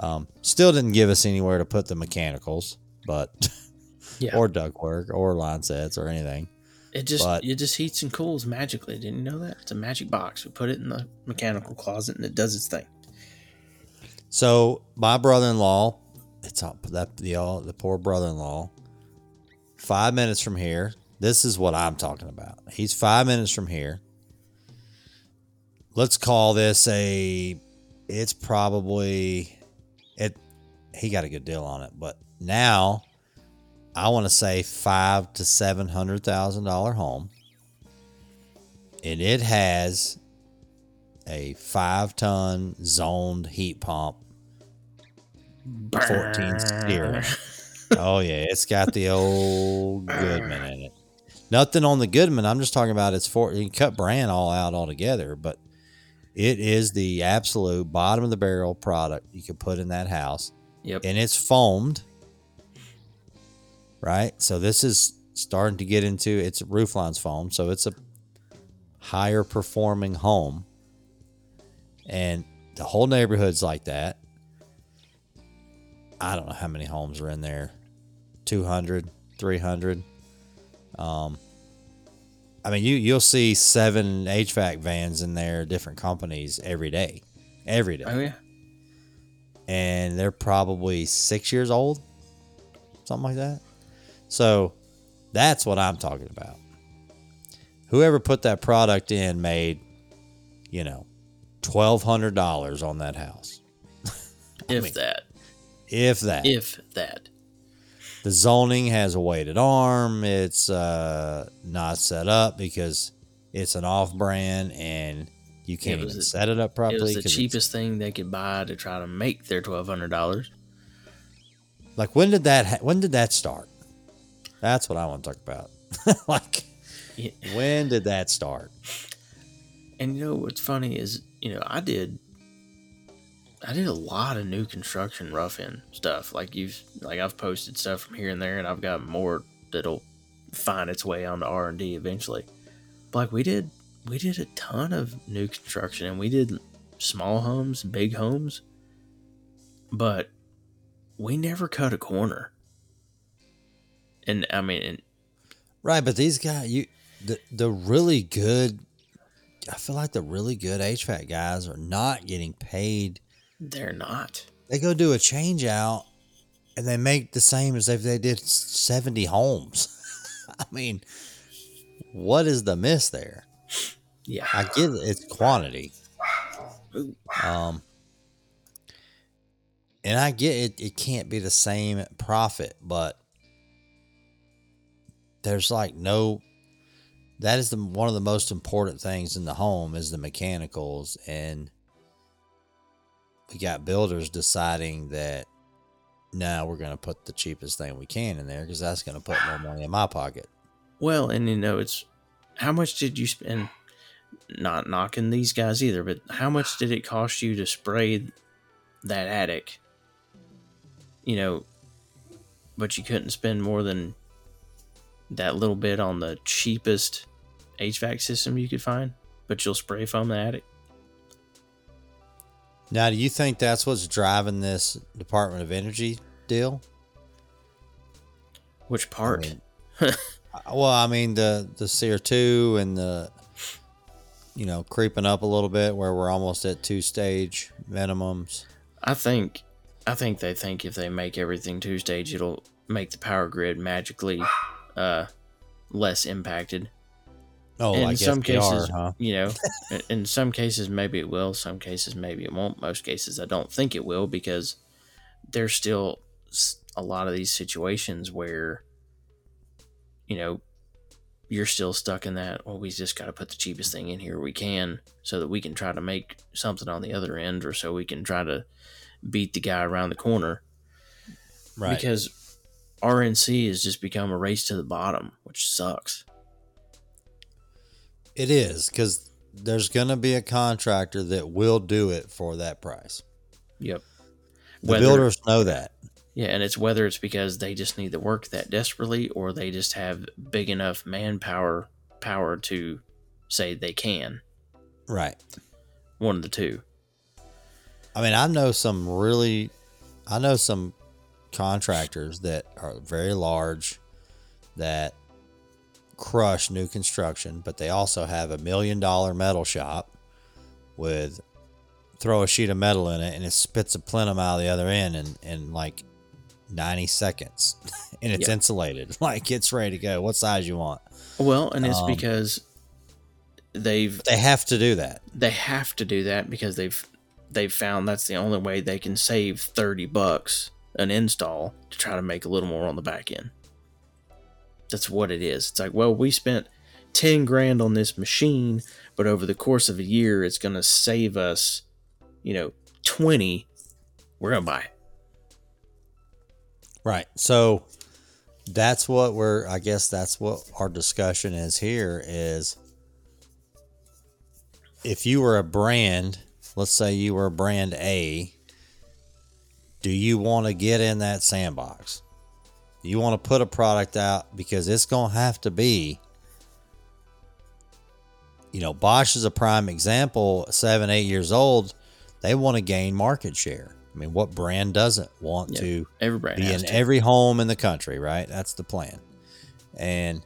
Um, still didn't give us anywhere to put the mechanicals, but Yeah. or ductwork or line sets or anything. It just But- it just heats and cools magically. Didn't you know that? It's a magic box. We put it in the mechanical closet and it does its thing. So my brother-in-law, it's all that the all the poor brother-in-law. Five minutes from here, this is what I'm talking about. He's five minutes from here. Let's call this a. It's probably it. He got a good deal on it, but now I want to say five to seven hundred thousand dollar home, and it has a five ton zoned heat pump 14 steering. oh yeah, it's got the old Goodman in it. Nothing on the Goodman. I'm just talking about it's for you can cut brand all out altogether, but it is the absolute bottom of the barrel product you could put in that house, Yep. and it's foamed. Right, so this is starting to get into it's roof lines foam, so it's a higher performing home and the whole neighborhood's like that. I don't know how many homes are in there 200, 300. Um, I mean, you, you'll see seven HVAC vans in there, different companies every day. Every day. Oh yeah. And they're probably six years old, something like that. So that's what I'm talking about. Whoever put that product in made, you know, twelve hundred dollars on that house, If mean- that. if that. If that. the zoning has a weighted arm. It's uh, not set up because it's an off-brand and you can't even the- set it up properly. It properly. was the 'cause it's- cheapest thing they could buy to try to make their twelve hundred dollars. Like when did that? Ha- when did that start? That's what I want to talk about. like Yeah. when did that start? And you know what's funny is, you know, I did I did a lot of new construction rough in stuff. Like you've like I've posted stuff from here and there and I've got more that'll find its way onto R and D eventually. But like we did we did a ton of new construction and we did small homes, big homes. But we never cut a corner. And I mean and Right, but these guys, you the the really good. I feel like the really good HVAC guys are not getting paid. they're not. They go do a change out, and they make the same as if they did seventy homes. I mean, what is the miss there? Yeah. I get it, it's quantity. Um, and I get it. It can't be the same profit, but there's like no. That is the one of the most important things in the home is the mechanicals, and we got builders deciding that now we're going to put the cheapest thing we can in there because that's going to put more money in my pocket. Well, and you know, it's how much did you spend? Not knocking these guys either, but how much did it cost you to spray that attic? You know, but you couldn't spend more than that little bit on the cheapest HVAC system you could find, but you'll spray foam the attic. Now, do you think that's what's driving this Department of Energy deal? Which part? mean, Uh, Well, I mean the the CO two and the you know creeping up a little bit where we're almost at two stage minimums. I think I think they think if they make everything two stage, it'll make the power grid magically uh, less impacted. Oh, in I guess some cases, are, huh? you know, in- in some cases maybe it will. Some cases maybe it won't. Most cases I don't think it will because there's still a lot of these situations where you know you're still stuck in that. Well, we just got to put the cheapest thing in here we can so that we can try to make something on the other end, or so we can try to beat the guy around the corner Right. because RNC has just become a race to the bottom, which sucks. it is because there's gonna be a contractor that will do it for that price. Yep. The Whether- builders know that. Yeah, and it's whether it's because they just need the work that desperately, or they just have big enough manpower power to say they can. Right. One of the two. I mean, I know some really, I know some contractors that are very large that crush new construction, but they also have a million dollar metal shop with throw a sheet of metal in it and it spits a plenum out of the other end in, in like 90 seconds and it's Yeah. insulated. Like it's ready to go. What size you want? Well, and it's Um, because they've They have to do that. they have to do that because they've they've found that's the only way they can save 30 bucks an install to try to make a little more on the back end. That's what it is. It's like, well, we spent 10 grand on this machine, but over the course of a year it's going to save us, you know, 20. We're going to buy it. Right. So that's what we're I guess that's what our discussion is here is if you were a brand, let's say you were brand A, do you want to get in that sandbox? You want to put a product out because it's going to have to be you know, Bosch is a prime example. Seven, eight years old, they want to gain market share. I mean, what brand doesn't want Yeah, to Every brand be in to. every home in the country, right? That's the plan. And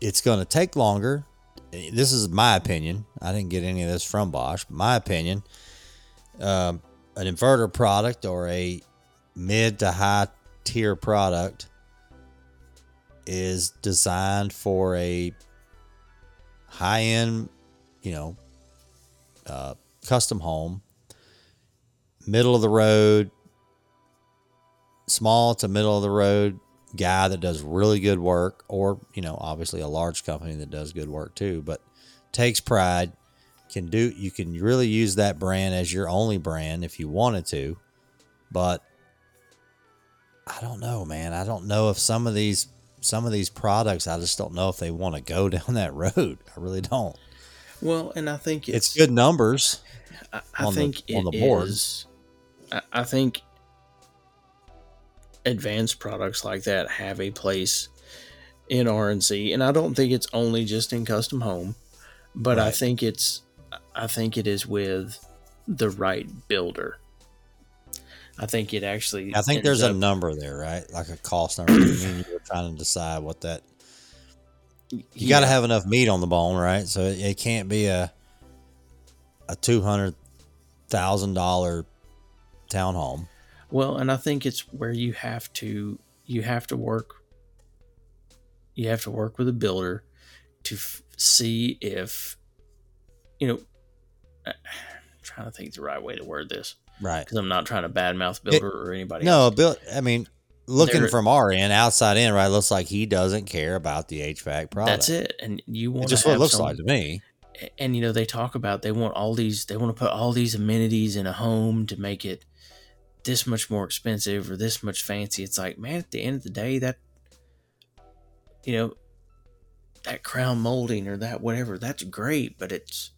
it's going to take longer. This is my opinion. I didn't get any of this from Bosch. My opinion um, an inverter product or a mid to high tier product is designed for a high end, you know, uh, custom home, middle of the road, small to middle of the road guy that does really good work, or, you know, obviously a large company that does good work too, but takes pride, can do, you can really use that brand as your only brand if you wanted to. But I don't know, man. I don't know if some of these some of these products, I just don't know if they want to go down that road. I really don't. well, and I think it's, It's good numbers. I, I on the- think it on the board. is- I, I think advanced products like that have a place in RNC, and I don't think it's only just in custom home, but I think it's I think it is with the right builder. I think it actually. I think there's a number there, right? Like a cost number. You're trying to decide what that. You got to have enough meat on the bone, right? So it, it can't be a a two hundred thousand dollar townhome. Well, and I think it's where you have to you have to work you have to work with a builder to f- see if you know I'm trying to think the right way to word this Right. because I'm not trying to badmouth builder or anybody No, else. Bill. I mean, looking There- from our end, outside in, right? Looks like he doesn't care about the HVAC product. That's it. And you want It's just what it looks like to me. and you know they talk about they want all these they want to put all these amenities in a home to make it this much more expensive or this much fancy it's like man at the end of the day that you know that crown molding or that whatever that's great but it's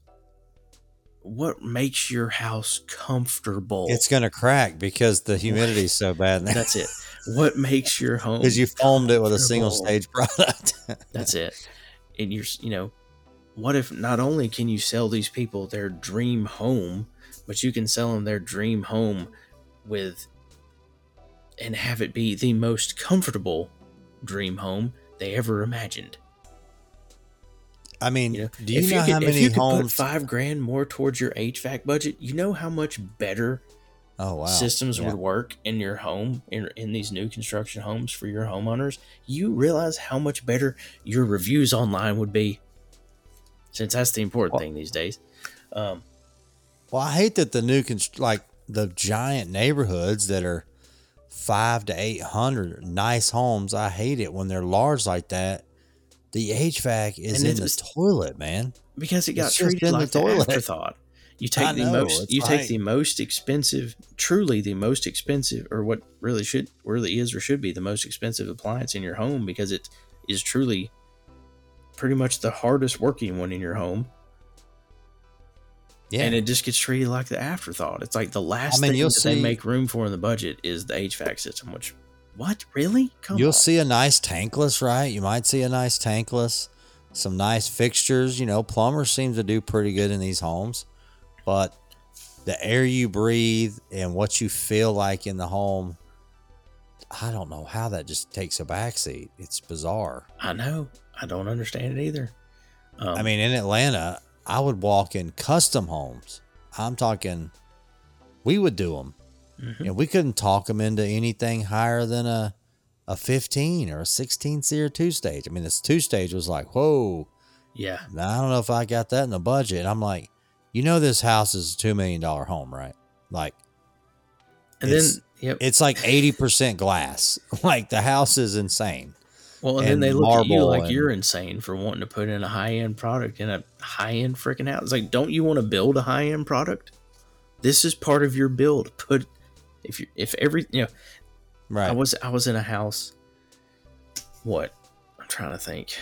what makes your house comfortable It's gonna crack because the humidity's so bad. now. that's it what makes your home because you foamed it with a single stage product. That's it. And you're, you know, what if not only can you sell these people their dream home, but you can sell them their dream home with and have it be the most comfortable dream home they ever imagined. I mean, You know, do you if know you how could, if many you could put homes? five grand more towards your HVAC budget, you know how much better oh wow, systems Yeah. would work in your home in, in these new construction homes for your homeowners you realize how much better your reviews online would be since that's the important Well- thing these days um, Well, I hate that the new const- like the giant neighborhoods that are five to eight hundred nice homes. I hate it when they're large like that. The HVAC is And in the toilet, man. because it got It's treated like the, toilet. afterthought you I take the know, most you take the most expensive truly the most expensive or what really should really is or should be the most expensive appliance in your home because it is truly pretty much the hardest working one in your home Yeah, and it just gets treated like the afterthought. It's like the last I mean, thing that they make room for in the budget is the HVAC system. Which, what really? Come You'll on. see a nice tankless, right? You might see a nice tankless, some nice fixtures. You know, plumbers seem to do pretty good in these homes, but the air you breathe and what you feel like in the home, I don't know how that just takes a backseat. It's bizarre. I know. I don't understand it either. Um, I mean, in Atlanta, I would walk in custom homes. I'm talking, we would do them, mhm. and we couldn't talk them into anything higher than a a 15 or a 16 seer two stage. I mean, this two stage was like, whoa. yeah, I don't know if I got that in the budget. I'm like, you know, this house is a two million dollar home, right? Like, and then yep. it's like 80% glass. like the house is insane. Well, and, then they look at you like and- you're insane for wanting to put in a high end product in a high end freaking house. It's like, don't you want to build a high end product? This is part of your build. Put if you if every you know Right. I was I was in a house. What? I'm trying to think.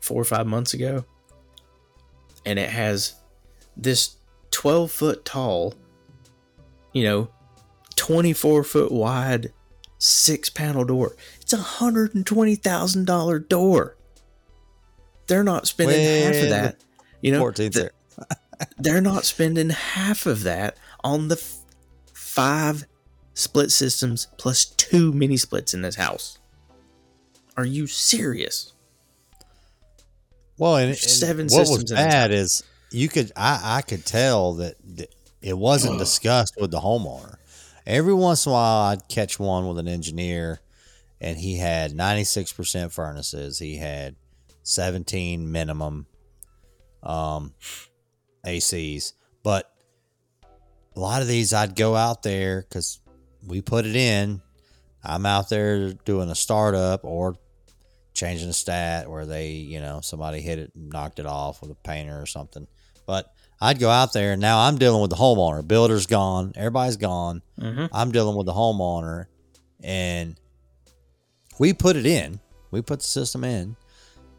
Four or five months ago, and it has this 12 foot tall, you know, 24 foot wide, six panel door. It's a hundred and twenty thousand dollar door. they're not spending half of that. You know, 14 th- they're not spending half of that on the five split systems plus two mini splits in this house. Are you serious? Well, and, and Seven what was systems in this bad is you could I I could tell that it wasn't discussed with the homeowner. Every once in a while, I'd catch one with an engineer, and he had ninety six percent furnaces. He had seventeen minimum um, ACs, but a lot of these I'd go out there because we put it in. I'm out there doing a startup or changing a stat where they, you know, somebody hit it, and knocked it off with a painter or something. But I'd go out there and now I'm dealing with the homeowner. Builder's gone, everybody's gone. Mm-hmm. I'm dealing with the homeowner, and we put it in. We put the system in.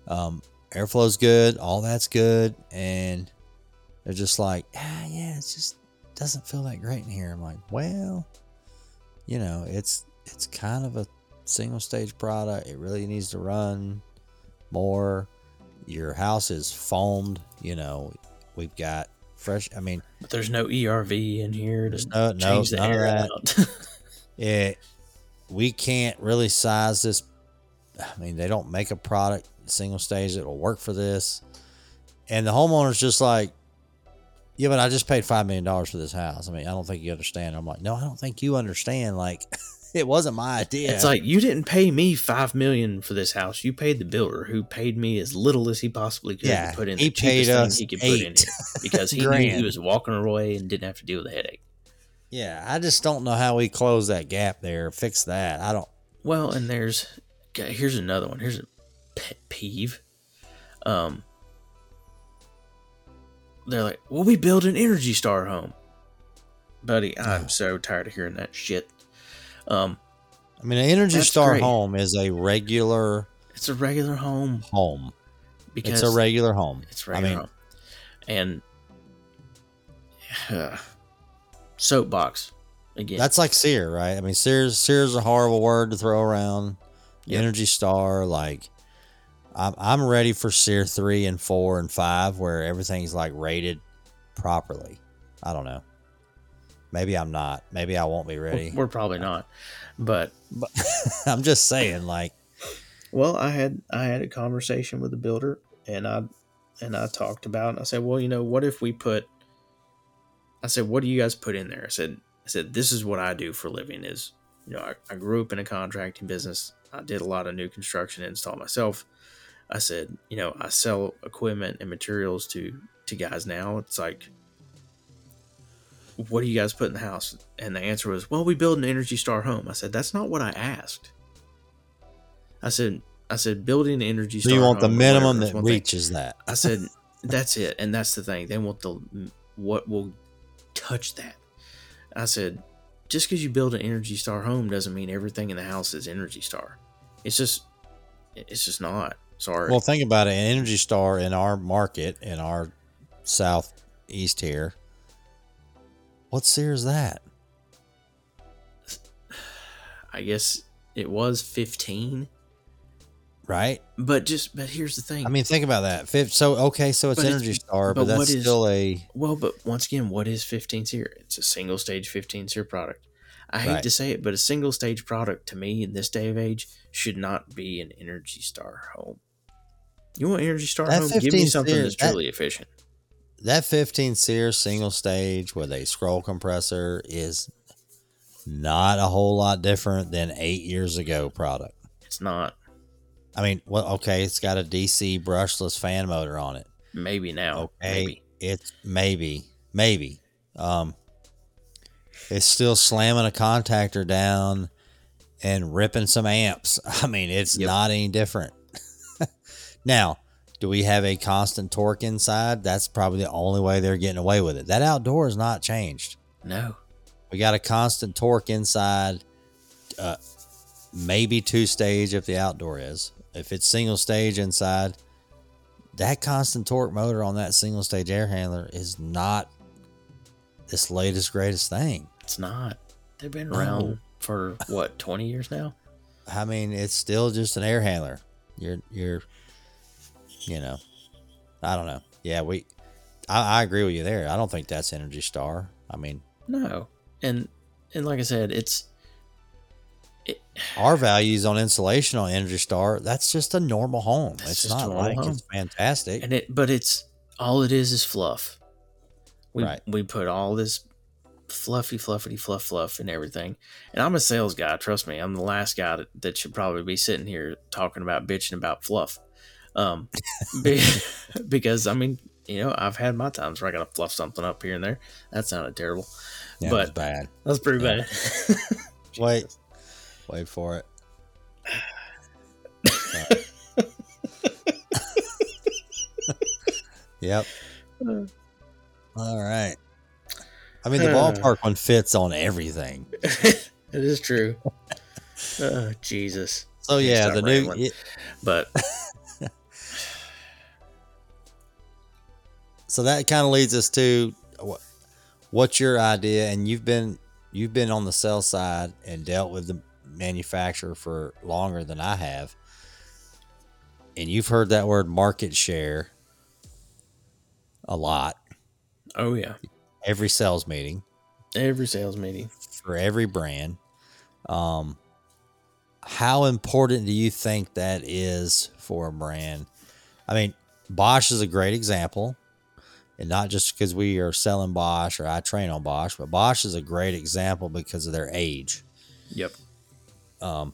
Um, airflow's good, all that's good, and they're just like, ah, yeah, it's just doesn't feel that great in here. I'm like, well, you know, it's it's kind of a single stage product. It really needs to run more. Your house is foamed. You know, we've got fresh. I mean, But there's no ERV in here to no, no, the none of air that. out. it we can't really size this i mean they don't make a product single stage that will work for this and the homeowner's just like yeah but i just paid five million dollars for this house i mean i don't think you understand i'm like no i don't think you understand like it wasn't my idea It's like you didn't pay me five million for this house. You paid the builder, who paid me as little as he possibly could Yeah, to put in he the cheapest thing he could put in eight here because he knew he was walking away and didn't have to deal with a headache. yeah i just don't know how we close that gap there fix that i don't Well, and there's here's another one. Here's a pet peeve. Um, they're like, "Well, we build an Energy Star home, buddy." I'm so tired of hearing that shit. Um, i mean an energy star great. home is a regular it's a regular home home because it's a regular home It's i regular mean home. and uh, soapbox again. That's like seer, right? I mean, seer's seer's a horrible word to throw around. Yep. Energy Star, like, I'm I'm ready for Seer three and four and five, where everything's like rated properly. I don't know. Maybe I'm not. Maybe I won't be ready. we're probably not, but But I'm just saying, like, Well, I had I had a conversation with the builder, and I and I talked about. I said, well, you know, what if we put? I said, what do you guys put in there? I said, I said, this is what I do for a living. Is you know, I, I grew up in a contracting business. I did a lot of new construction install myself. I said, you know, I sell equipment and materials to to guys now. It's like, what do you guys put in the house? And the answer was, well, we build an Energy Star home. I said, that's not what I asked. I said, I said, building an Energy Star. so you want the minimum that one thing. reaches that. I said, that's it, and that's the thing. They want the what will touch that. I said, just because you build an Energy Star home doesn't mean everything in the house is Energy Star. It's just, it's just not. Sorry. Well, think about it. An Energy Star in our market, in our southeast here, what seer is that? I guess it was fifteen, Right? but just but here's the thing. I mean, think about that. Fif- So okay, so it's But it's- Energy Star, but, but that's what is- still a Well, but once again, what is 15 seer? It's a single stage 15 seer product. I hate Right. to say it, but a single stage product to me in this day of age should not be an Energy Star home. You want Energy Star That home? Give me something that's that- truly efficient. that 15 seer single stage with a scroll compressor is not a whole lot different than eight years ago product. It's not. I mean, well, okay, it's got a DC brushless fan motor on it. Maybe now. Okay, Maybe. it's maybe, maybe. Um, it's still slamming a contactor down and ripping some amps. I mean, it's Yep. not any different. Now, do we have a constant torque inside? That's probably the only way they're getting away with it. That outdoor is not changed. No. We got a constant torque inside, uh, maybe two stage if the outdoor is. If it's single stage inside, that constant torque motor on that single stage air handler is not this latest greatest thing. It's not. They've been No. around for what, 20 years now? I mean, it's still just an air handler. You're you're you know, I don't know. Yeah, we, I, I agree with you there. I don't think that's Energy Star. I mean, No, and and like I said, it's it, our values on insulation on Energy Star, that's just a normal home. It's just not like home. it's fantastic. and it but it's all it is is fluff. We Right. we put all this fluffy fluffity fluff fluff and everything. And I'm a sales guy, trust me. I'm the last guy that, that should probably be sitting here talking about bitching about fluff. Um be, because I mean, you know, I've had my times where I gotta fluff something up here and there. That sounded terrible. yeah, but- bad. That's pretty Yeah. bad. Wait, wait for it. yep. All right. I mean, the Uh. ballpark one fits on everything. it is true. oh, Jesus. So Can't yeah, the new. it- But so that kind of leads us to what, what's your idea? And you've been you've been on the sell side and dealt with the manufacturer for longer than I have, and you've heard that word market share a lot oh yeah. every sales meeting Every sales meeting. for every brand. Um, how important do you think that is for a brand? I mean, Bosch is a great example, and not just because we are selling Bosch or I train on Bosch, but Bosch is a great example because of their age Yep. um,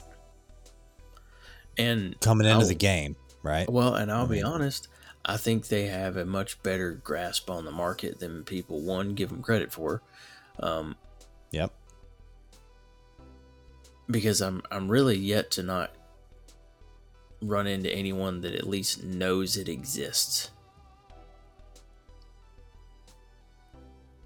And coming into I'll- the game, right? Well, and I'll I be honest, I think they have a much better grasp on the market than people one give them credit for. Um, Yep. because I'm I'm really yet to not run into anyone that at least knows it exists.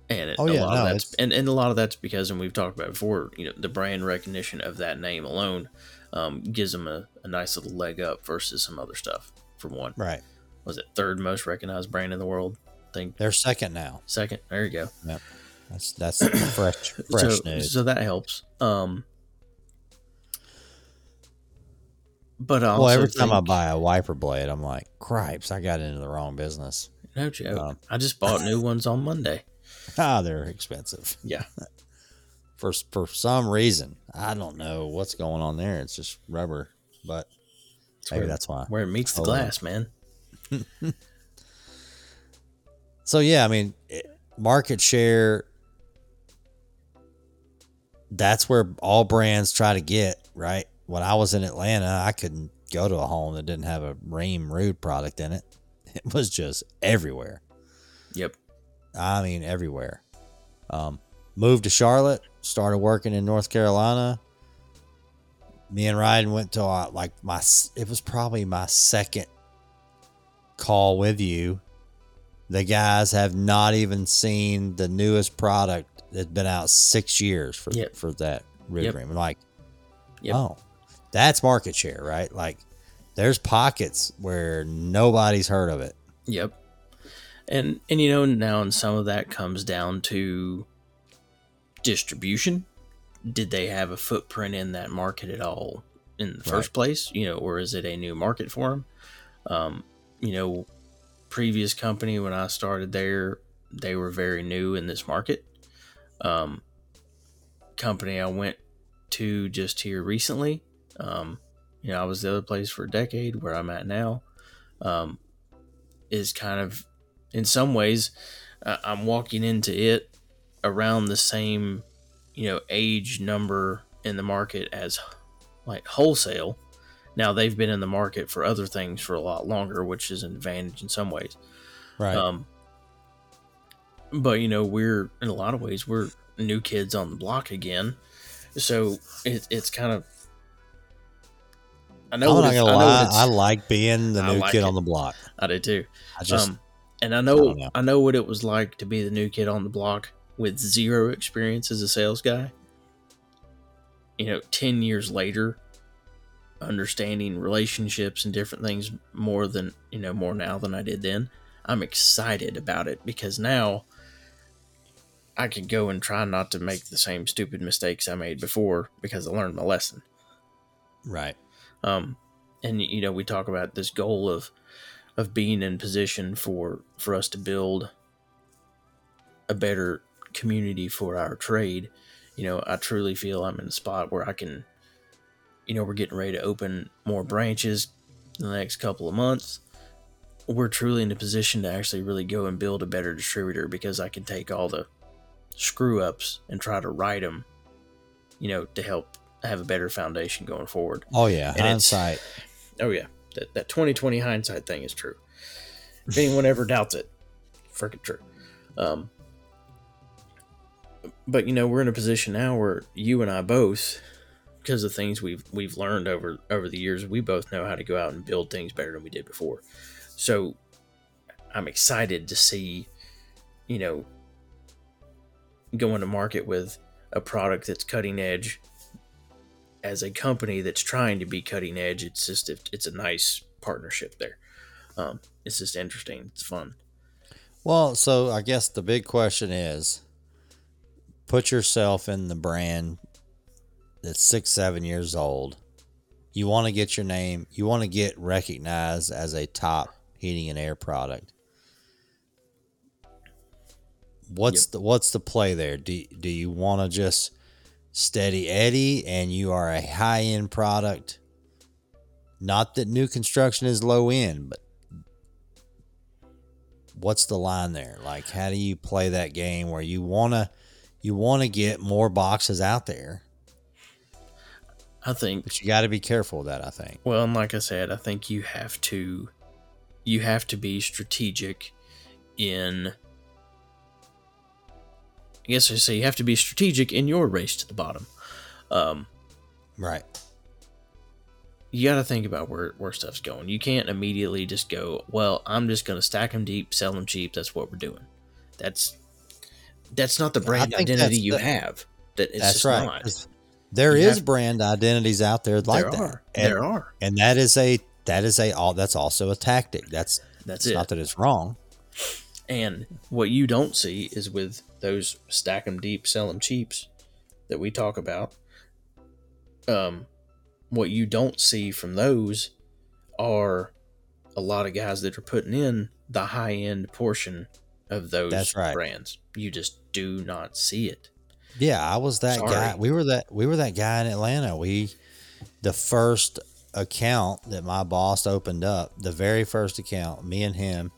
And Oh, a yeah, lot no, of that's and, and a lot of that's because and we've talked about before, you know, the brand recognition of that name alone um, gives them a, a nice little leg up versus some other stuff. For one, Right. was it third most recognized brand in the world? I think They're second now. second. There you go. Yep. That's that's fresh fresh so, news. so that helps. Um, but I well, every time I buy a wiper blade, I'm like, cripes, I got into the wrong business. no joke, um, I just bought new ones on Monday. Ah, they're expensive. Yeah, for for some reason. I don't know what's going on there. It's just rubber, but maybe where- that's why. where it meets the glass, man. So yeah, I mean, it- market share. That's where all brands try to get right. When I was in Atlanta, I couldn't go to a home that didn't have a Rheem Ruud product in it. It was just everywhere. Yep. I mean, everywhere. Um, moved to Charlotte, started working in North Carolina. Me and Ryan went to uh, like my, it was probably my second call with you. The guys have not even seen the newest product that's been out six years for Yep. for that Rig Yep. I'm like, Yep. oh, that's market share, right? Like, there's pockets where nobody's heard of it. Yep. And and you know now and some of that comes down to distribution. Did they have a footprint in that market at all in the first Right. place? You know, or is it a new market for them? Um, you know, previous company when I started there, they were very new in this market. Um, company I went to just here recently. Um, you know, I was the other place for a decade where I'm at now. Um, is kind of, in some ways, uh, I'm walking into it around the same, you know, age number in the market as like wholesale. Now they've been in the market for other things for a lot longer, which is an advantage in some ways. Right. Um, but you know, we're in a lot of ways we're new kids on the block again, so it, it's kind of. I know. I'm not gonna I lie. I like being the I new like kid it. on the block. I did too. I just um, and I I know, I know. know what it was like to be the new kid on the block with zero experience as a sales guy. You know, ten years later, understanding relationships and different things more than you know more now than I did then. I'm excited about it because now I can go and try not to make the same stupid mistakes I made before because I learned my lesson. right. Um, and you know, we talk about this goal of of being in position for for us to build a better community for our trade. You know, I truly feel I'm in a spot where I can, you know, we're getting ready to open more branches in the next couple of months. We're truly in a position to actually really go and build a better distributor because I can take all the screw ups and try to right them, you know, to help have a better foundation going forward. Oh yeah, And hindsight. Oh yeah, that that twenty twenty hindsight thing is true. If anyone ever doubts it, freaking true. Um, but you know, we're in a position now where you and I both, because of things we've we've learned over over the years, we both know how to go out and build things better than we did before. So, I'm excited to see, you know, going to market with a product that's cutting edge as a company that's trying to be cutting edge, it's just it's a nice partnership there. Um, it's just interesting. It's fun. Well, so I guess the big question is put yourself in the brand that's six, seven years old. You want to get your name, you want to get recognized as a top heating and air product. What's Yep. the what's the play there? Do do you want to just steady Eddie and you are a high end product? Not that new construction is low end, but what's the line there? Like, how do you play that game where you wanna you want to get more boxes out there, I think. but you got to be careful with that. I think. Well, and like I said, I think you have to you have to be strategic in. I guess I say you have to be strategic in your race to the bottom. Um, Right. you got to think about where, where stuff's going. You can't immediately just go, well, I'm just going to stack them deep, sell them cheap. That's what we're doing. That's that's not the brand identity you the- have. That it's That's right. not. There You is have- brand identities out there like there that, are. and, there are. and that is a that is a all that's also a tactic. That's That's it. not that it's wrong. And what you don't see is with those stack them deep, sell them cheaps that we talk about. Um, what you don't see from those are a lot of guys that are putting in the high end portion of those That's right. brands. You just do not see it. Yeah, I was that Sorry. guy. We were that we were that guy in Atlanta. We the first account that my boss opened up, the very first account, me and him,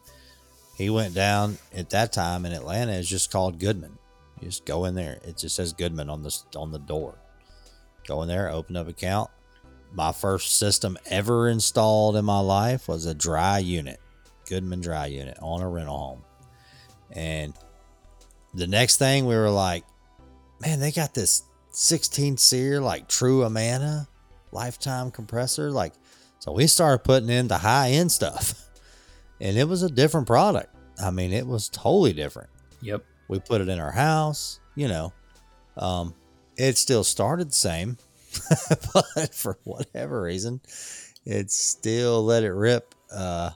he went down at that time in Atlanta. is just called Goodman. You just go in there. It just says Goodman on the on the door. Go in there, open up account. My first system ever installed in my life was a dry unit, Goodman dry unit on a rental home. And the next thing we were like, man, they got this 16 seer like true Amana lifetime compressor. Like, so we started putting in the high end stuff, and it was a different product. I mean, it was totally different. Yep. We put it in our house, you know. Um, it still started the same, but for whatever reason, it still let it rip. Uh,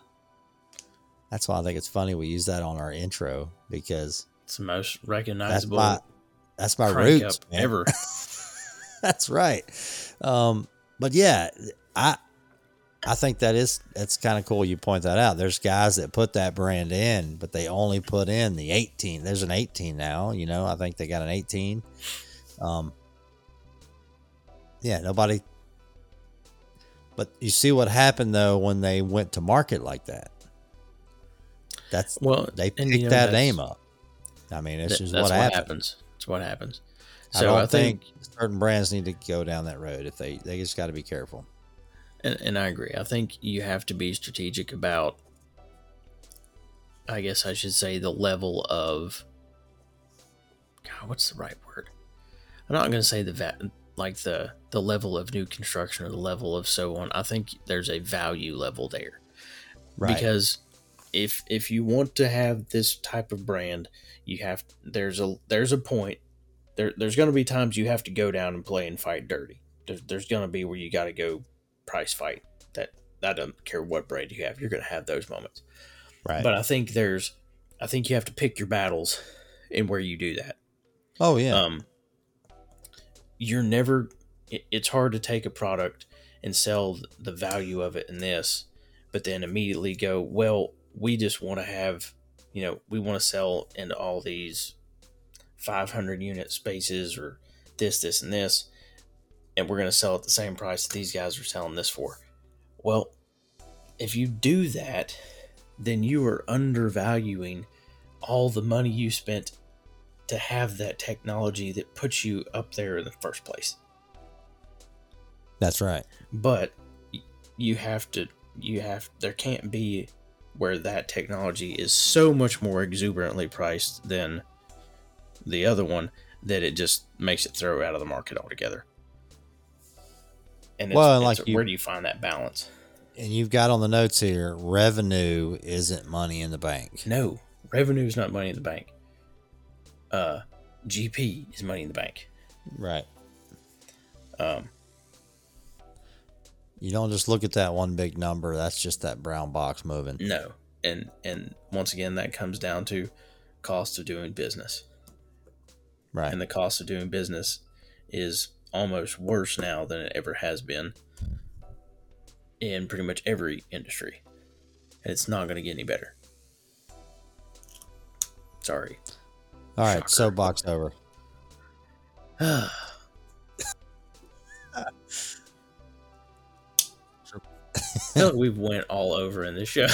that's why I think it's funny we use that on our intro because It's the most that's recognizable my that's my roots ever. that's right. Um, but yeah, I I think that is that's kind of cool. You point that out. There's guys that put that brand in, but they only put in the 18. There's an 18 now. You know, I think they got an 18. Um, yeah, nobody. But you see what happened though when they went to market like that. That's well, they and, picked you know, that name up. I mean, it's that- just that's what what happened. happens. It's what happens. I So don't I, think, think, certain brands need to go down that road. If they, they just got to be careful. And, and I agree. I think you have to be strategic about. I guess I should say the level of. God, what's the right word? I'm not going to say the va- like the the level of new construction or the level of so on. I think there's a value level there Right. because if if you want to have this type of brand, you have there's a there's a point there there's going to be times you have to go down and play and fight dirty. There's there's going to be where you got to go price fight. That I don't care what brand you have, you're going to have those moments. right. But I think there's I think you have to pick your battles and where you do that. oh yeah. Um, you're never. it- It's hard to take a product and sell the value of it in this but then immediately go, well, we just want to have, you know, we want to sell into all these 500 unit spaces or this, this, and this, and we're going to sell at the same price that these guys are selling this for. Well, if you do that, then you are undervaluing all the money you spent to have that technology that puts you up there in the first place. That's right. But you have to, you have, there can't be where that technology is so much more exuberantly priced than the other one that it just makes it throw out of the market altogether. And it's, Well, and like you- where do you find that balance? And you've got on the notes here, revenue isn't money in the bank. No, revenue is not money in the bank. Uh, GP is money in the bank. Right. Um, You don't just look at that one big number. That's just that brown box moving. no, and and once again, that comes down to cost of doing business, Right. and the cost of doing business is almost worse now than it ever has been in pretty much every industry, and it's not going to get any better. Sorry. All right. Shocker. Soapbox over. I feel like we've went all over in this show.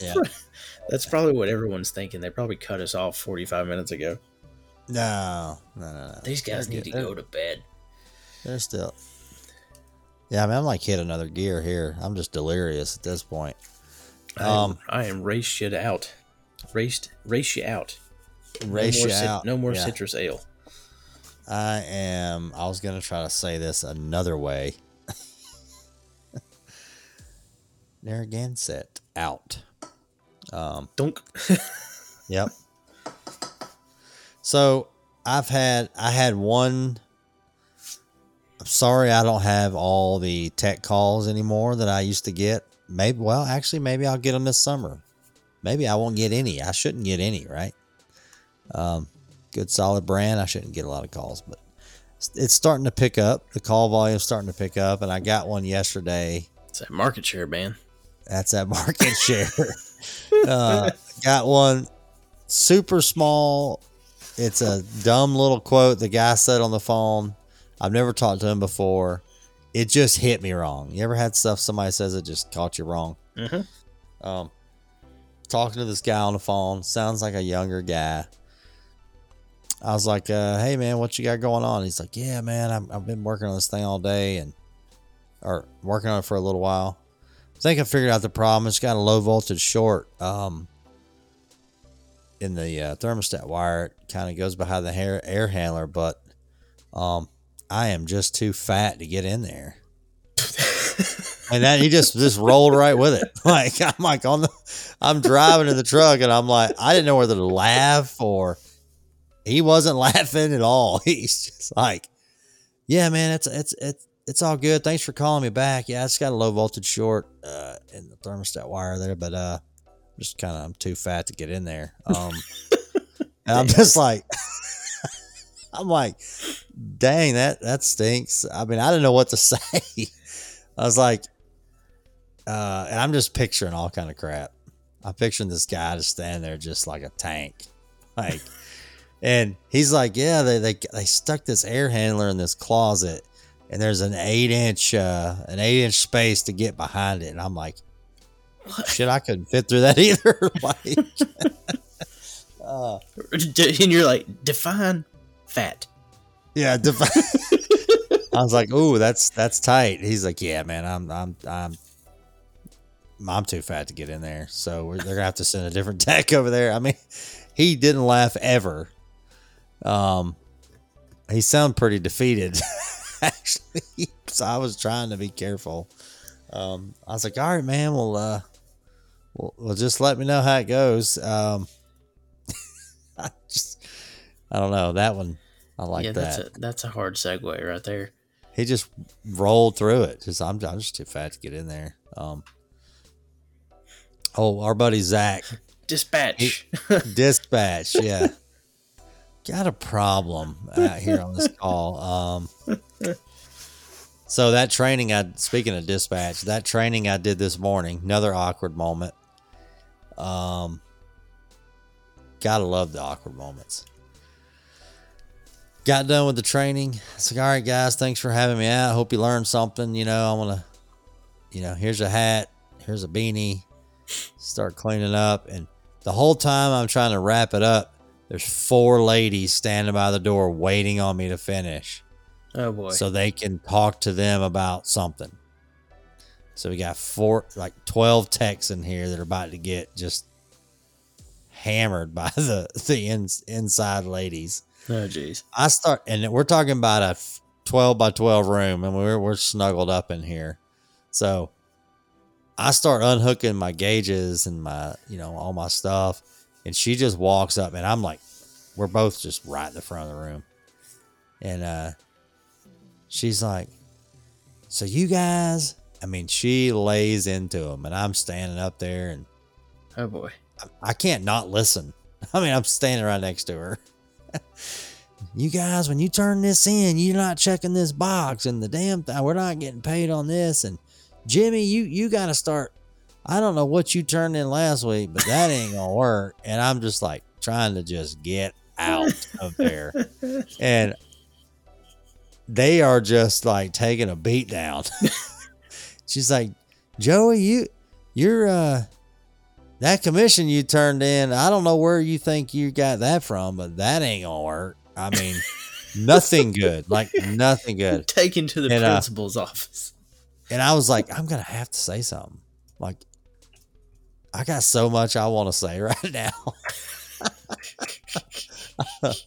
Yeah. That's probably what everyone's thinking. They probably cut us off 45 minutes ago. No. No. No. no. These guys They're need to good. go to bed. They're still. Yeah, I mean, I'm like hit another gear here. I'm just delirious at this point. I am, Um, I am race shit out. Raced, race you out. Race no more you cit- out. No more Yeah. citrus ale. I am. I was gonna try to say this another way. Narragansett out. Um. Dunk. Yep. So I've had I had one. I'm sorry I don't have all the tech calls anymore that I used to get. Maybe well, actually, maybe I'll get them this summer. Maybe I won't get any. I shouldn't get any, right? Um, good solid brand. I shouldn't get a lot of calls, but it's- starting to pick up. The call volume's starting to pick up, and I got one yesterday it's that market share, man. that's that market share. uh, got one super small. It's a dumb little quote the guy said on the phone. I've never talked to him before. It just hit me wrong. You ever had stuff somebody says it just caught you wrong? Mhm. Um, talking to this guy on the phone sounds like a younger guy. I was like, uh, "Hey man, what you got going on?" He's like, "Yeah, man, I'm, I've been working on this thing all day and or working on it for a little while. I think I figured out the problem. It's got a low voltage short um, in the uh, thermostat wire. It kind of goes behind the hair, air handler, but um, I am just too fat to get in there. and that he just just rolled right with it. Like I'm like on the, I'm driving in the truck, and I'm like I didn't know whether to laugh or he wasn't laughing at all. He's just like, yeah, man, it's it's it's it's all good. Thanks for calling me back. Yeah, it's got a low voltage short uh, in the thermostat wire there, but uh, just kind of I'm too fat to get in there. Um, and I'm just like, I'm like, dang, that that stinks. I mean, I didn't know what to say. I was like, uh, and I'm just picturing all kind of crap. I'm picturing this guy just standing there, just like a tank, like. And he's like, yeah, they, they they stuck this air handler in this closet, and there's an eight inch uh, an eight inch space to get behind it. And I'm like, shit, I couldn't fit through that either. like, uh, and you're like, define fat. yeah, defi- I was like, ooh, that's that's tight. He's like, yeah, man, I'm I'm I'm I'm too fat to get in there, so we're, they're gonna have to send a different tech over there. I mean, he didn't laugh ever. Um, he sounded pretty defeated, actually. So I was trying to be careful. Um, I was like, all right, man, well, uh, well, well just let me know how it goes. Um, I just, I don't know that one. I like yeah, that. that's a that's a hard segue right there. he just rolled through it. Just I'm, I'm just too fat to get in there. Um. Oh, our buddy Zach, Dispatch. dispatch. Yeah, got a problem out here on this call. Um. So that training I speaking of dispatch, that training I did this morning, another awkward moment. Um gotta love the awkward moments. Got done with the training. It's like, all right, guys, thanks for having me out. Hope you learned something. You know, I wanna you know, here's a hat, here's a beanie. Start cleaning up. And the whole time I'm trying to wrap it up, there's four ladies standing by the door waiting on me to finish Oh boy. so they can talk to them about something. So we got four, like 12 techs in here that are about to get just hammered by the, the in, inside ladies. oh jeez. I start, and we're talking about a 12 by 12 room, and we're, we're snuggled up in here. So I start unhooking my gauges and my, you know, all my stuff. And she just walks up, and I'm like, we're both just right in the front of the room. And uh, she's like, So you guys, I mean, she lays into them, and I'm standing up there, and Oh boy. I can't not listen. I mean, I'm standing right next to her. you guys, when you turn this in, you're not checking this box, and the damn thing, we're not getting paid on this. And Jimmy, you you got to start. I don't know what you turned in last week, but that ain't gonna work. And I'm just like trying to just get out of there, and they are just like taking a beat down. She's like, Joey, you you're uh that commission you turned in, I don't know where you think you got that from, but that ain't gonna work. I mean, nothing good. Like nothing good. Taken to the And, uh, principal's office. And I was like, I'm gonna have to say something. Like, I got so much I want to say right now.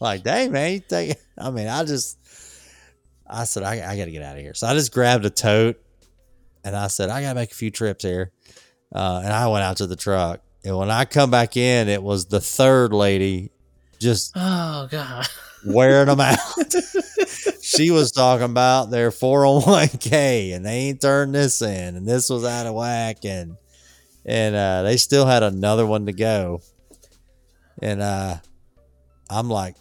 like, dang man, you think? I mean, I just, I said, I, I got to get out of here. So I just grabbed a tote, and I said, I got to make a few trips here. Uh, and I went out to the truck. And when I come back in, it was the third lady, just Oh god. wearing them out. she was talking about their 401k and they ain't turned this in and this was out of whack and and uh, they still had another one to go. And uh, I'm like,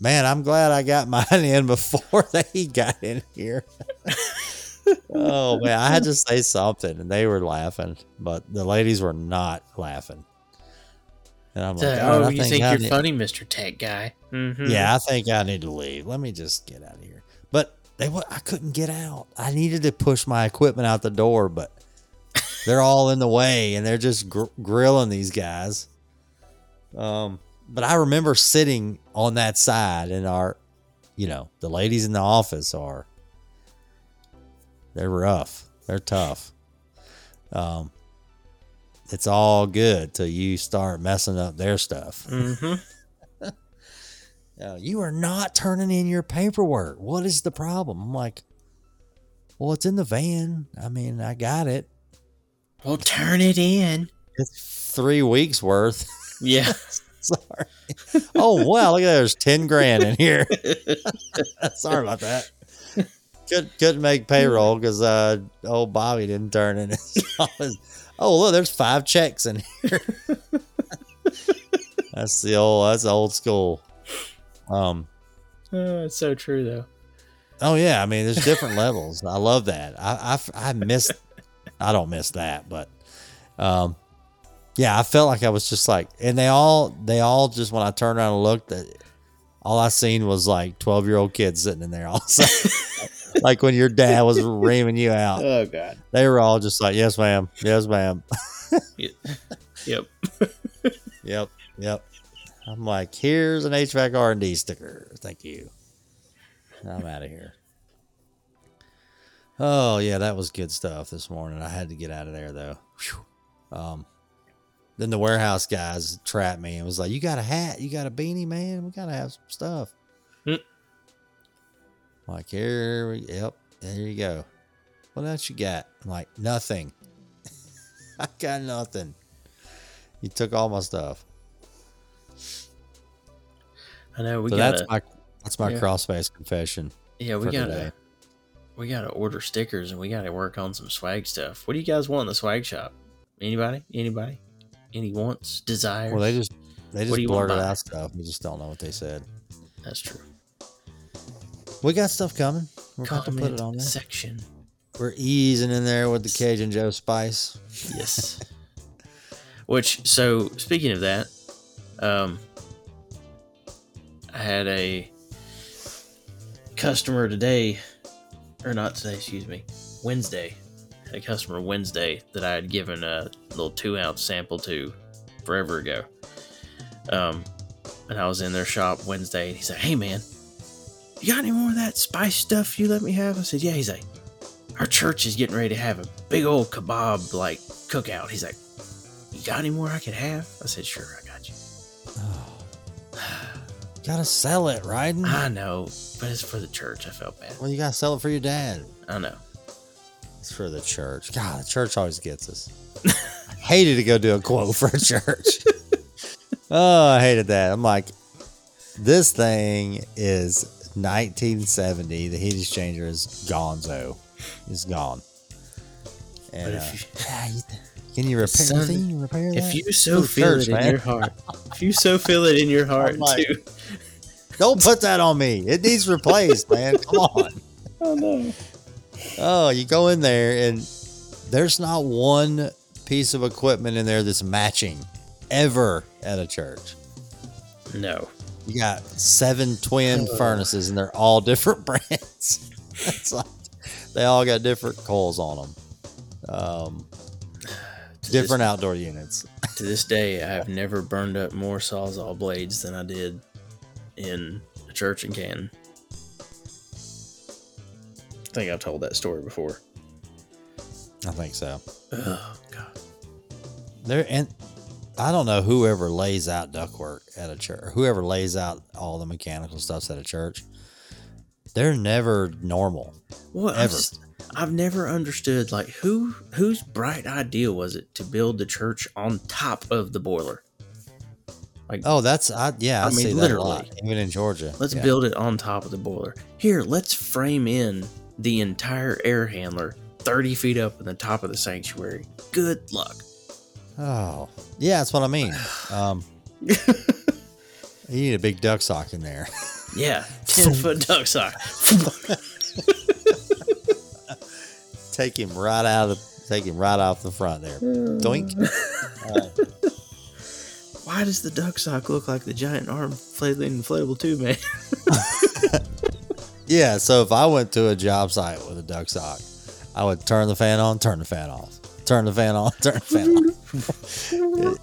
man, I'm glad I got mine in before they got in here. oh man, I had to say something and they were laughing, but the ladies were not laughing. And I'm like, So, "All right, oh, I you think think you're need- funny, Mr. Tech Guy? Mm-hmm. yeah, I think I need to leave. Let me just get out of here. But they, I couldn't get out. I needed to push my equipment out the door, but they're all in the way, and they're just gr- grilling these guys. Um, but I remember sitting on that side, and our, you know, the ladies in the office are, they're rough. They're tough. Um, it's all good till you start messing up their stuff. Mm-hmm. You are not turning in your paperwork. What is the problem? I'm like, well, it's in the van. I mean, I got it. Well, turn it in. It's three weeks worth. Yeah. Sorry. Oh wow, look at that. There's ten grand in here. Sorry about that. Could couldn't make payroll because uh old Bobby didn't turn in his Oh look, there's five checks in here. that's the old that's old school. Um Oh, it's so true though. Oh yeah, I mean, there's different levels. I love that. I, I I miss. I don't miss that, but um, yeah, I felt like I was just like, and they all they all just when I turned around and looked, at, all I seen was like twelve year old kids sitting in there. Also, like when your dad was reaming you out, Oh god. they were all just like, "Yes, ma'am. Yes, ma'am. Yep. Yep, yep." I'm like, "Here's an HVAC R and D sticker. Thank you." I'm out of here. Oh yeah, that was good stuff this morning. I had to get out of there though. Whew. Um, then the warehouse guys trapped me and was like, "You got a hat? You got a beanie, man? We gotta have some stuff." Hmm. Like here, we, yep, there you go. What else you got? I'm like nothing. I got nothing. You took all my stuff. I know we so gotta. that's my that's my yeah. crossface confession. yeah, we gotta. today. We gotta order stickers and we gotta work on some swag stuff. What do you guys want in the swag shop? Anybody? Anybody? Any wants? Desires? Well, they just they just do you wanna blurted out stuff. We just don't know what they said. That's true. We got stuff coming. We're about to put it on there. section. We're easing in there with the Cajun Joe spice. Yes. Which so speaking of that, um, I had a customer today, or not today, excuse me, Wednesday. A customer Wednesday that I had given a little two ounce sample to forever ago. Um, and I was in their shop Wednesday, and he's like, "Hey man, you got any more of that spice stuff you let me have?" I said, "Yeah." He's like, "Our church is getting ready to have a big old kebab like cookout." He's like, "You got any more I could have?" I said, "Sure, I got you." Gotta sell it, right? I know, but it's for the church. I felt bad. Well, you gotta sell it for your dad. I know. It's for the church. God, the church always gets us. I hated to go do a quote for a church. oh, I hated that. I'm like, this thing is 1970. The heat exchanger is gonzo. It's gone. And uh, if you, can you repair? Son, Can you repair that? if you so feel church, it in man. your heart, if you so feel it in your heart like- too. Don't put that on me. It needs replaced, man. Come on. Oh no. Oh, you go in there and there's not one piece of equipment in there that's matching ever at a church. No. You got seven twin furnaces and they're all different brands. it's like they all got different coils on them. Um, To different outdoor units. To this day, I have never burned up more sawzall blades than I did in a church in Canton. Think I've told that story before. I think so. Oh god. There and I don't know whoever lays out ductwork at a church, whoever lays out all the mechanical stuffs at a church. They're never normal. Well, I've, just- I've never understood like who whose bright idea was it to build the church on top of the boiler? Like, Oh, that's I yeah, I, I mean, see that a literally. even in Georgia. let's Yeah. build it on top of the boiler. Here, let's frame in the entire air handler 30 feet up in the top of the sanctuary. Good luck. Oh, yeah, that's what I mean. Um, you need a big duct sock in there. Yeah, 10 foot duct sock. take him right out of the, take him right off the front there. Doink. Why does the duct sock look like the giant arm flailing inflatable tube, man? Yeah, so if I went to a job site with a duct sock, I would turn the fan on, turn the fan off, turn the fan on, turn the fan off.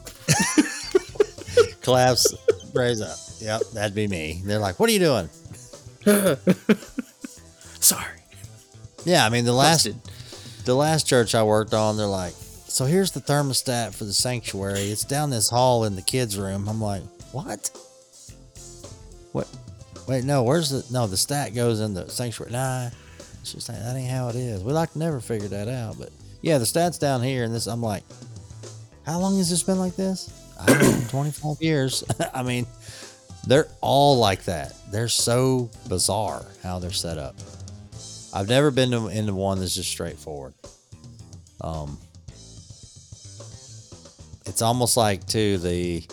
Collapse, raise up. Yep, that'd be me. They're like, "What are you doing?" Sorry. Yeah, I mean the last Busted. the last church I worked on, they're like, "So here's the thermostat for the sanctuary. It's down this hall in the kids' room." I'm like, "What? What? Wait, no. Where's the no? The stat goes in the sanctuary. Nah, it's just that ain't how it is. We like to never figure that out, but yeah, the stats down here, and this. I'm like, how long has this been like this? I don't know, 25 years. I mean, they're all like that. They're so bizarre how they're set up. I've never been to, into one that's just straightforward. Um, it's almost like too the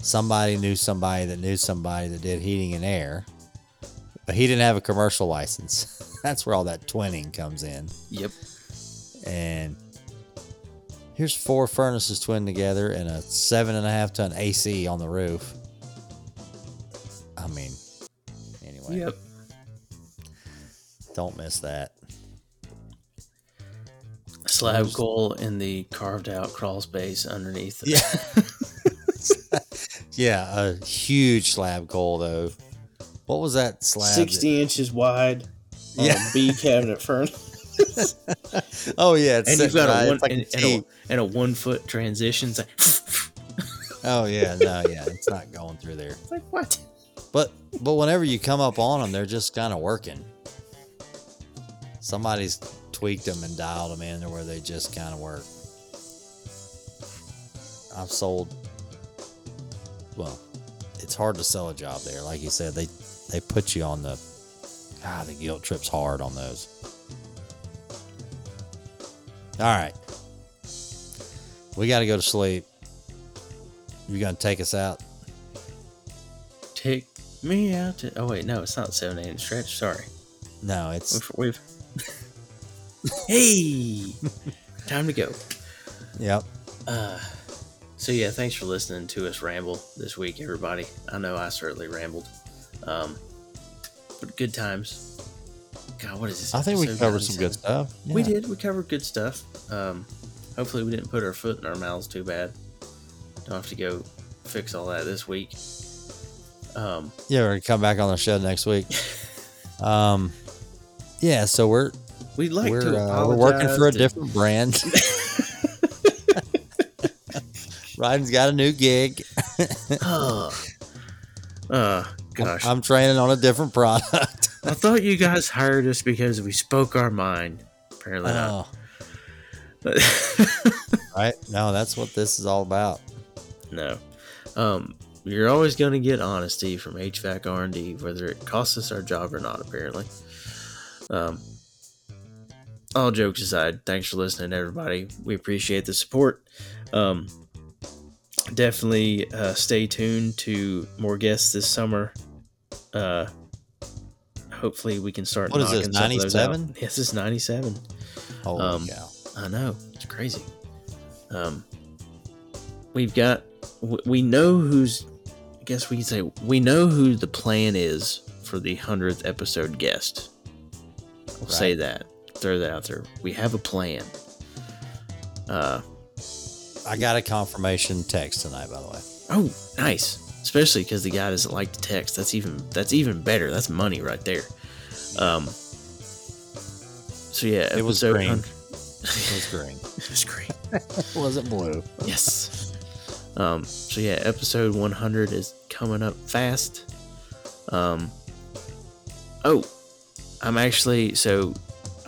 somebody knew somebody that knew somebody that did heating and air, but he didn't have a commercial license. That's where all that twinning comes in. Yep. And here's four furnaces twinned together and a seven and a half ton AC on the roof. I mean, anyway, Yep. don't miss that. Slab coil in the carved out crawl space underneath. the- Yeah. yeah, a huge slab coil though. What was that slab? that- 60 inches wide. on Yeah. A B cabinet furnace. oh yeah, it's And you've got right- a one like and, a and T. a, and a one foot transition. It's like, Oh yeah, no, yeah, it's not going through there. it's like what? But but whenever you come up on them, they're just kind of working. Somebody's tweaked them and dialed them in to where they just kind of work. I've sold. Well, it's hard to sell a job there. Like you said, they they put you on the. Ah, the guilt trip's hard on those. All right, we got to go to sleep. You gonna take us out? Take me out to. Oh wait, no, it's not seven eight stretch. Sorry, No, it's we've, we've Hey, time to go. Yep. Uh, so yeah, thanks for listening to us ramble this week, everybody. I know I certainly rambled, um, but good times. God, what is this? I think we covered some good stuff. We did. We covered good stuff. Um, hopefully, we didn't put our foot in our mouths too bad. Don't have to go fix all that this week. Um, Yeah, we're gonna come back on the show next week. um, yeah. So we're we'd like we're to uh, we're working for a different brand. Rhydon's got a new gig. Oh, uh, gosh. I'm training on a different product. I thought you guys hired us because we spoke our mind. Apparently not. Oh, right? No, that's what this is all about. no. Um, you're always going to get honesty from HVAC R&D, whether it costs us our job or not. Apparently. Um, all jokes aside, thanks for listening, everybody. We appreciate the support. Um, definitely uh, stay tuned to more guests this summer. Uh, hopefully, we can start. What is this, knocking some of those out. 97? Yes, this is ninety-seven. Holy Um, cow! I know it's crazy. Um, we've got we know who's. I guess we can say we know who the plan is for the hundredth episode guest. We'll say that. Throw that out there. We have a plan. Uh I got a confirmation text tonight, by the way. oh, nice. Especially because the guy doesn't like to text. That's even that's even better. That's money right there. Um. So yeah, It was green. 100 It was green. it was great. was it blue? Yes. Um, so yeah, episode 100 is coming up fast. Um, oh, I'm actually so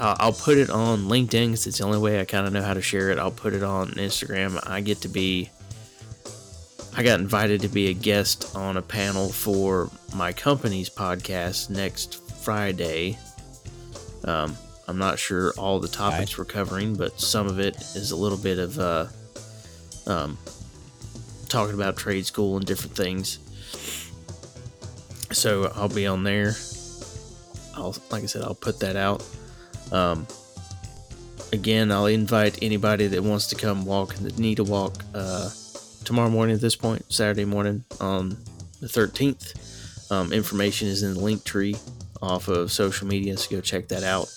I'll, I'll put it on LinkedIn because it's the only way I kind of know how to share it. I'll put it on Instagram. I get to be. I got invited to be a guest on a panel for my company's podcast next Friday. Um, I'm not sure all the topics we're covering, but some of it is a little bit of uh, um, talking about trade school and different things. So I'll be on there. I'll, like I said, I'll put that out. Um, again, I'll invite anybody that wants to come walk and need to walk uh, tomorrow morning at this point, Saturday morning on the 13th. Um, information is in the Linktree off of social media, so go check that out.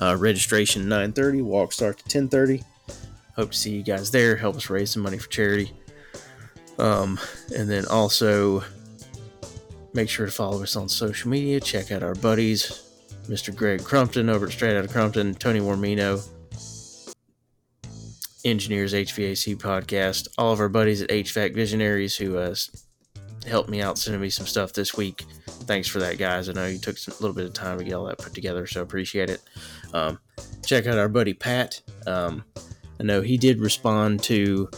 Uh, registration 9:30, walk start to 10:30. Hope to see you guys there. Help us raise some money for charity. Um, and then also make sure to follow us on social media. Check out our buddies, Mr. Greg Crumpton over at Straight Outta Crumpton, Tony Warmino, Engineers HVAC podcast, all of our buddies at HVAC Visionaries who uh, helped me out sending me some stuff this week. Thanks for that, guys. I know you took a little bit of time to get all that put together, so appreciate it. Um, check out our buddy Pat. Um, I know he did respond to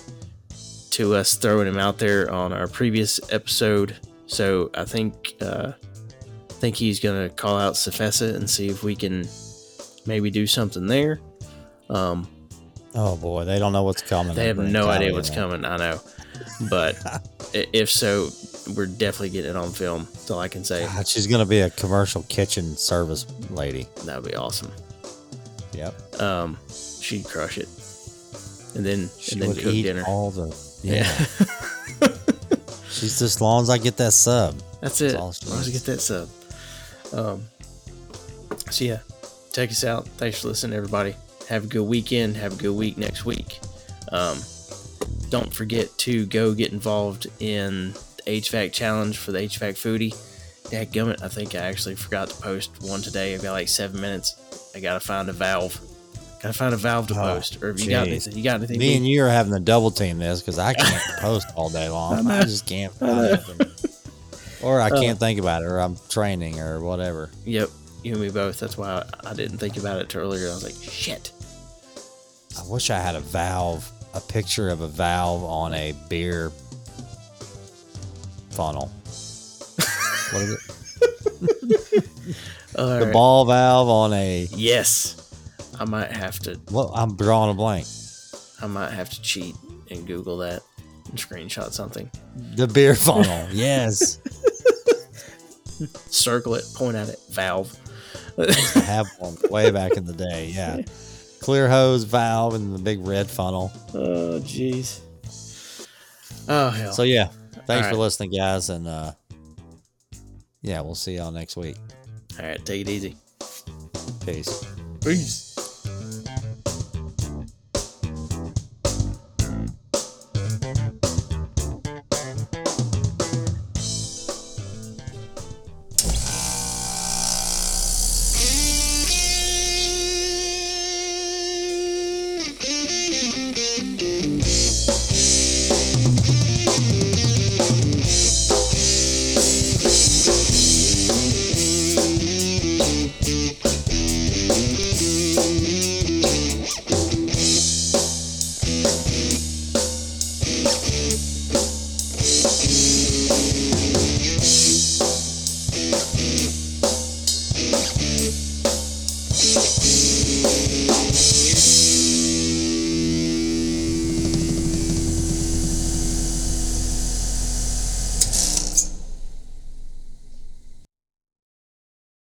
to us throwing him out there on our previous episode, so I think uh, think he's gonna call out Sefesa and see if we can maybe do something there. Um, Oh boy, they don't know what's coming. they have no idea what's coming. I know, but if so, we're definitely getting it on film. That's all I can say. God, she's gonna be a commercial kitchen service lady. That would be awesome. Yep. Um, she'd crush it, and then She and then would cook eat dinner. all the. Yeah. Yeah. she's just as long as I get that sub. That's it. all As long as needs. get that sub. Um, so yeah, take us out. Thanks for listening, everybody. Have a good weekend. Have a good week next week. Um, don't forget to go get involved in the HVAC challenge for the HVAC foodie. Dadgummit, I think I actually forgot to post one today. I've got like seven minutes. I gotta find a valve. Gotta find a valve to Oh, post. Or if you got anything, you got anything? Me and you are having to double team this because I can't post all day long. I, just can't. Or I can't uh, think about it, or I'm training, or whatever. Yep, you and me both. That's why I, I didn't think about it till earlier. I was like, shit. I wish I had a valve, a picture of a valve on a beer funnel. what is it? All The right. ball valve on a. Yes. I might have to Well, I'm drawing a blank. I might have to cheat and Google that screenshot something. The beer funnel. yes. Circle it, point at it, valve. I have one way back in the day. Yeah. clear hose valve and the big red funnel. Oh, jeez. Oh hell. So yeah, thanks All for listening, guys, and uh, yeah, we'll see y'all next week. All right, take it easy. Peace. Peace.